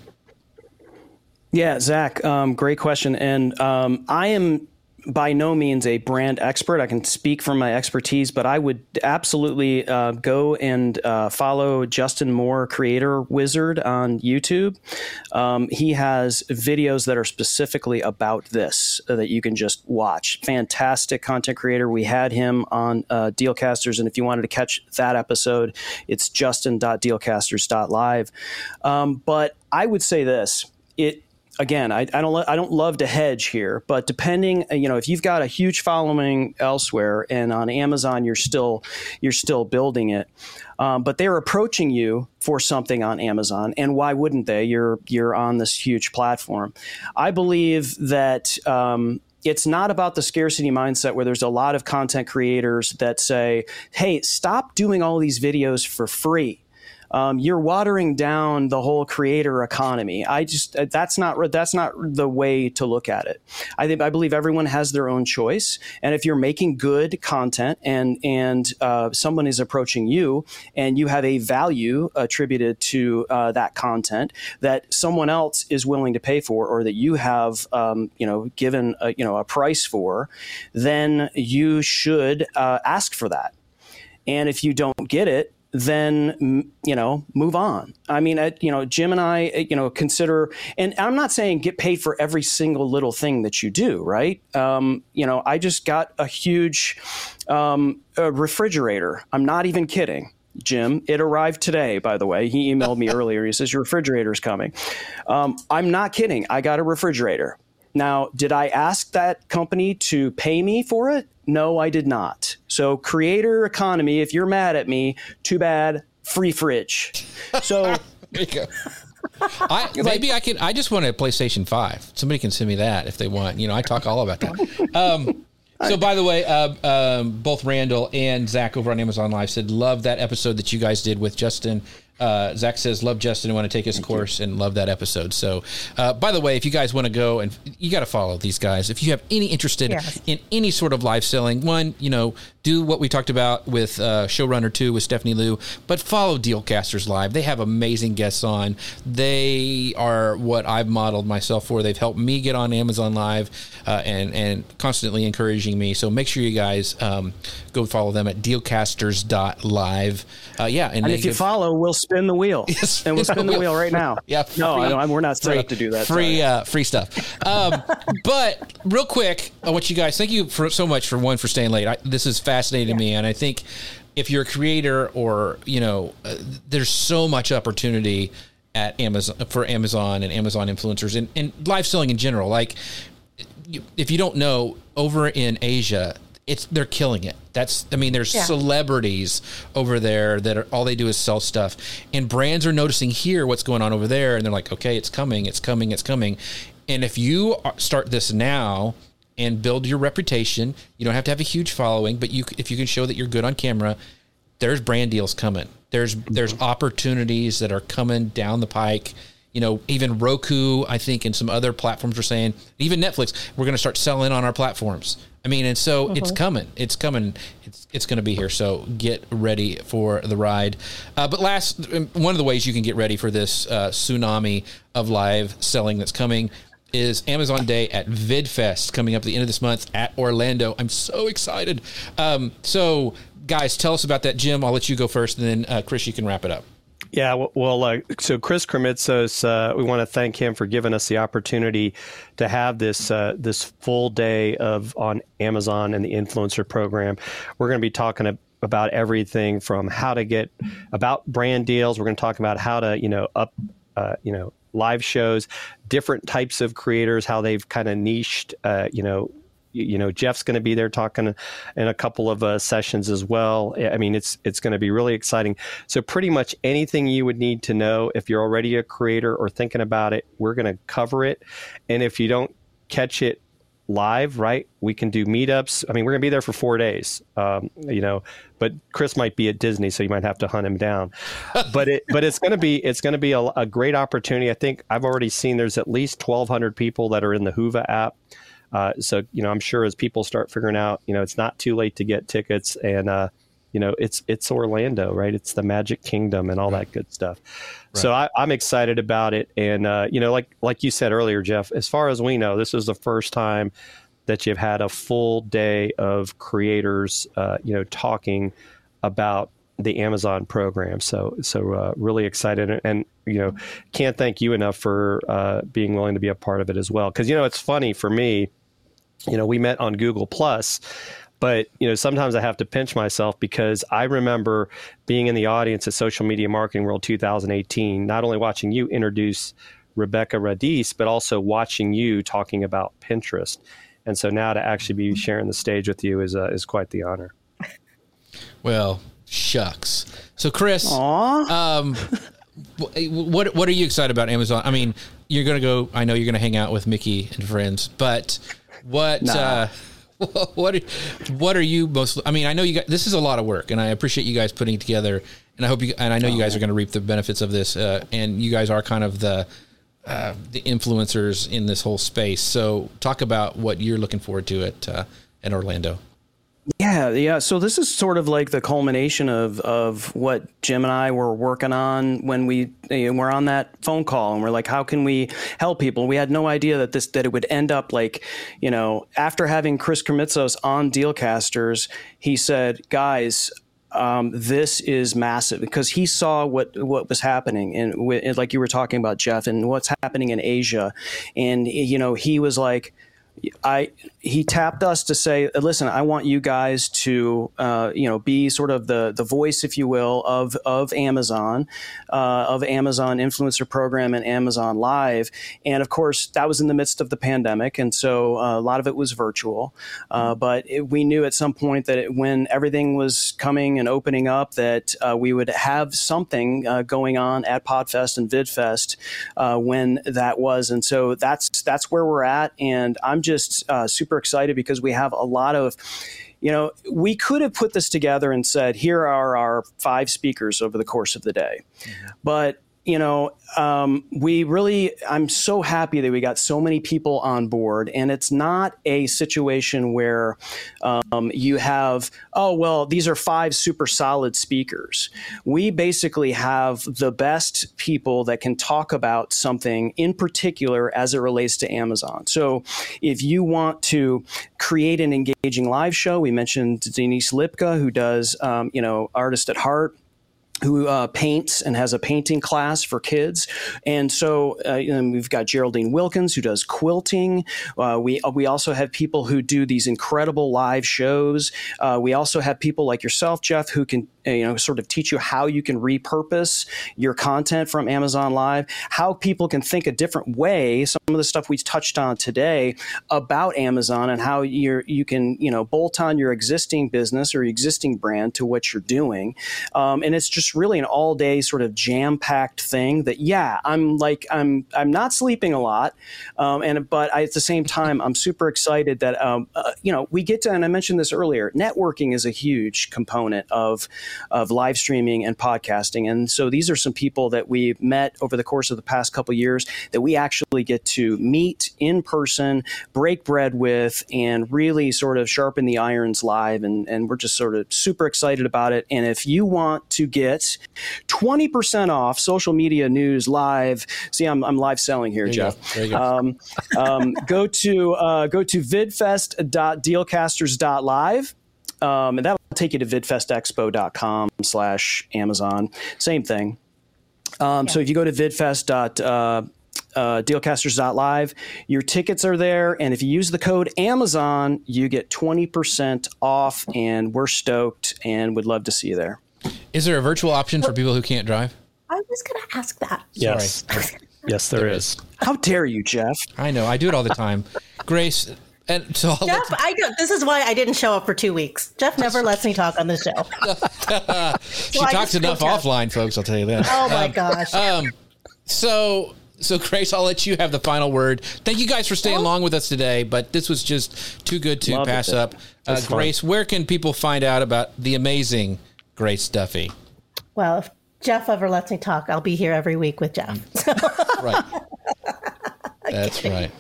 Yeah, Zach, um, great question. And um, I am by no means a brand expert. I can speak from my expertise, but I would absolutely uh, go and uh, follow Justin Moore, Creator Wizard, on YouTube. Um, he has videos that are specifically about this uh, that you can just watch. Fantastic content creator. We had him on uh, Dealcasters, and if you wanted to catch that episode, it's justin.dealcasters.live. Um, but I would say this it again, I, I don't I don't love to hedge here, but depending, you know, if you've got a huge following elsewhere and on Amazon you're still you're still building it, um, but they're approaching you for something on Amazon, and why wouldn't they? You're you're on this huge platform. I believe that. Um, it's not about the scarcity mindset where there's a lot of content creators that say, hey, stop doing all these videos for free um, you're watering down the whole creator economy. I just uh, that's not that's not the way to look at it. I think I believe everyone has their own choice, and if you're making good content and and uh, someone is approaching you and you have a value attributed to uh, that content that someone else is willing to pay for, or that you have um, you know given a, you know a price for, then you should uh, ask for that. And if you don't get it, then you know move on i mean I, you know jim and i you know consider and i'm not saying get paid for every single little thing that you do right um, you know i just got a huge um, a refrigerator i'm not even kidding Jim. It arrived today, by the way. He emailed me earlier. He says, Your refrigerator's coming. Um, I'm not kidding. I got a refrigerator. Now, did I ask that company to pay me for it? No, I did not. So, creator economy, if you're mad at me, too bad, free fridge. So, there you go. I, maybe I can. I just want a PlayStation Five. Somebody can send me that if they want. You know, I talk all about that. Um, so, by the way, uh, um, both Randall and Zach over on Amazon Live said love that episode that you guys did with Justin uh, Zach says, "Love Justin. Want to take his Thank course you. and love that episode." So, uh, by the way, if you guys want to go and you got to follow these guys. If you have any interested yes. in any sort of live selling, one, you know, do what we talked about with uh, Showrunner Two with Stephanie Liu, but follow Dealcasters Live. They have amazing guests on. They are what I've modeled myself for. They've helped me get on Amazon Live uh, and and constantly encouraging me. So make sure you guys um, go follow them at Dealcasters.live. Uh, yeah, and, and if you follow, we'll spin the wheel, yes, and we'll spin the wheel right now. yeah, free, no, I we're not set free, up to do that. Free, uh, free stuff. Um, but real quick, I want you guys. Thank you for so much for one for staying late. I, this is fascinating yeah. to me, and I think if you're a creator or you know, uh, there's so much opportunity at Amazon for Amazon and Amazon influencers and, and live selling in general. Like, if you don't know, over in Asia, it's they're killing it. That's I mean, there's yeah. celebrities over there that are all they do is sell stuff, and brands are noticing here what's going on over there, and they're like, okay, it's coming, it's coming, it's coming, and if you start this now and build your reputation, you don't have to have a huge following, but you if you can show that you're good on camera, there's brand deals coming. There's there's mm-hmm. opportunities that are coming down the pike you know, even Roku, I think, and some other platforms are saying, even Netflix, we're going to start selling on our platforms. I mean, and so it's uh-huh. coming. It's coming. It's it's going to be here. So get ready for the ride. Uh, but last, one of the ways you can get ready for this uh, tsunami of live selling that's coming is Amazon Day at VidFest coming up at the end of this month at Orlando. I'm so excited. Um, so, guys, tell us about that. Jim, I'll let you go first, and then uh, Chris, you can wrap it up. Yeah, well, uh, so Chris Krimitsos, uh, we want to thank him for giving us the opportunity to have this uh, this full day of on Amazon and the influencer program. We're going to be talking about everything from how to get about brand deals. We're going to talk about how to you know up uh, you know live shows, different types of creators, how they've kind of niched uh, you know you know Jeff's going to be there talking in a couple of uh, sessions as well. I mean, it's it's going to be really exciting. So pretty much anything you would need to know if you're already a creator or thinking about it, we're going to cover it. And if you don't catch it live, right? We can do meetups. I mean, we're going to be there for four days, um, you know. But Chris might be at Disney, so you might have to hunt him down. but it, but it's going to be it's going to be a, a, great opportunity. I think I've already seen there's at least 1,200 people that are in the Whova app. Uh, so you know, I'm sure as people start figuring out, you know, it's not too late to get tickets, and uh, you know, it's it's Orlando, right? It's the Magic Kingdom and all right. that good stuff. Right. So I, am excited about it, and uh, you know, like like you said earlier, Jeff. As far as we know, this is the first time that you've had a full day of creators, uh, you know, talking about the Amazon program. So so uh, really excited and, and, you know can't thank you enough for uh, being willing to be a part of it as well. Because you know it's funny for me you know, we met on Google Plus, but you know, sometimes I have to pinch myself because I remember being in the audience at Social Media Marketing World 2018, not only watching you introduce Rebecca Radice, but also watching you talking about Pinterest. And so now to actually be sharing the stage with you is uh, is quite the honor. Well, shucks. So, Chris, um, what what are you excited about Amazon? I mean, you're gonna go. I know you're gonna hang out with Mickey and friends, but what? Nah. Uh, what are, what are you most? I mean, I know you guys. This is a lot of work, and I appreciate you guys putting it together. And I hope you and I know you guys are going to reap the benefits of this. Uh, and you guys are kind of the uh, the influencers in this whole space. So, talk about what you're looking forward to at uh, in Orlando. Yeah, yeah. So this is sort of like the culmination of of what Jim and I were working on when we you know, were on that phone call, and we're like, how can we help people? We had no idea that this that it would end up like, you know, after having Chris Krimitsos on Dealcasters, he said, guys. Um, this is massive because he saw what what was happening and like you were talking about Jeff and what's happening in Asia, and you know he was like, I he tapped us to say, listen, I want you guys to uh, you know be sort of the the voice, if you will, of of Amazon, uh, of Amazon influencer program and Amazon Live, and of course that was in the midst of the pandemic, and so uh, a lot of it was virtual. Uh, but it, we knew at some point that it, when everything was coming and opening up, that uh, we would have something uh, going on at Podfest and VidFest when that was, and so that's that's where we're at, and I'm just uh, super excited because we have a lot of you know, we could have put this together and said, here are our five speakers over the course of the day. Mm-hmm. But you know, um, we really, I'm so happy that we got so many people on board. And it's not a situation where um, you have, oh, well, these are five super solid speakers. We basically have the best people that can talk about something in particular as it relates to Amazon. So if you want to create an engaging live show, we mentioned Denise Lipka, who does, um, you know, Artist at Heart who uh, paints and has a painting class for kids. And so uh, and we've got Geraldine Wilkins who does quilting. Uh, we we also have people who do these incredible live shows. Uh, we also have people like yourself, Jeff, who can uh, you know sort of teach you how you can repurpose your content from Amazon Live, how people can think a different way. Some of the stuff we touched on today about Amazon and how you you can you know bolt on your existing business or existing brand to what you're doing. Um, and it's just really an all day sort of jam packed thing. That yeah, I'm like I'm I'm not sleeping a lot, um, and but I, at the same time I'm super excited that um, uh, you know we get to and I mentioned this earlier. Networking is a huge component of of live streaming and podcasting. And so these are some people that we met over the course of the past couple years that we actually get to meet in person, break bread with, and really sort of sharpen the irons live. And, and we're just sort of super excited about it. And if you want to get 20% off social media news live, see, I'm, I'm live selling here, Jeff. Go. Go. Um, um, go to uh, go to vidfest.dealcasters.live um, and that'll take you to vidfestexpo.com slash Amazon. Same thing. Um, yeah. So if you go to vidfest. Uh, uh, dealcasters.live. Your tickets are there. And if you use the code Amazon, you get 20% off. And we're stoked and would love to see you there. Is there a virtual option for people who can't drive? I was going to ask that. Yes. yes, there, there is. is. How dare you, Jeff? I know. I do it all the time. Grace, and so I'll Jeff, I don't, this is why I didn't show up for two weeks. Jeff never lets me talk on the show. she well, talks enough offline, folks. I'll tell you that. Oh my um, gosh. Um, so so Grace, I'll let you have the final word. Thank you guys for staying along with us today, but this was just too good to Love pass up. Uh, Grace, where can people find out about the amazing Grace Duffy? Well, if Jeff ever lets me talk, I'll be here every week with Jeff. right. That's right.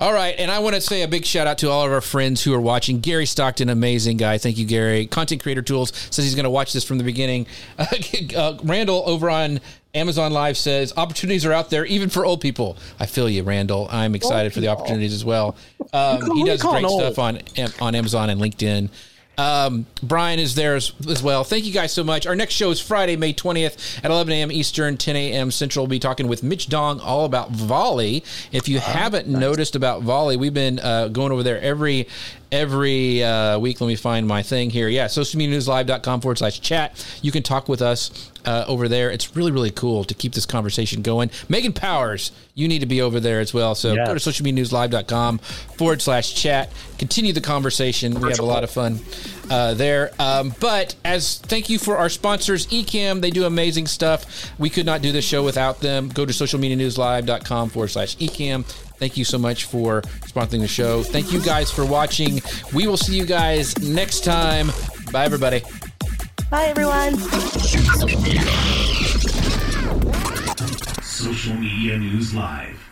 All right, and I want to say a big shout out to all of our friends who are watching. Gary Stockton, amazing guy. Thank you, Gary. Content Creator Tools says he's going to watch this from the beginning. Uh, Randall over on Amazon Live says opportunities are out there even for old people. I feel you, Randall. I'm excited for the opportunities as well. Um, he does great stuff on on Amazon and LinkedIn. Um, Brian is there as, as, well. Thank you guys so much. Our next show is Friday, May 20th at 11 a.m. Eastern, 10 a.m. Central. We'll be talking with Mitch Dong all about Volley. If you uh, haven't nice. noticed about Volley, we've been uh, going over there every every uh, week. Let me find my thing here. Yeah, socialmedianewslive.com forward slash chat. You can talk with us uh, over there. It's really, really cool to keep this conversation going. Megan Powers, you need to be over there as well. So Yes. go to socialmedianewslive.com forward slash chat. Continue the conversation. We have a lot of fun uh, there. Um, but as thank you for our sponsors, Ecamm. They do amazing stuff. We could not do this show without them. Go to socialmedianewslive.com forward slash Ecamm. Thank you so much for sponsoring the show. Thank you guys for watching. We will see you guys next time. Bye, everybody. Bye, everyone. Social Media News Live.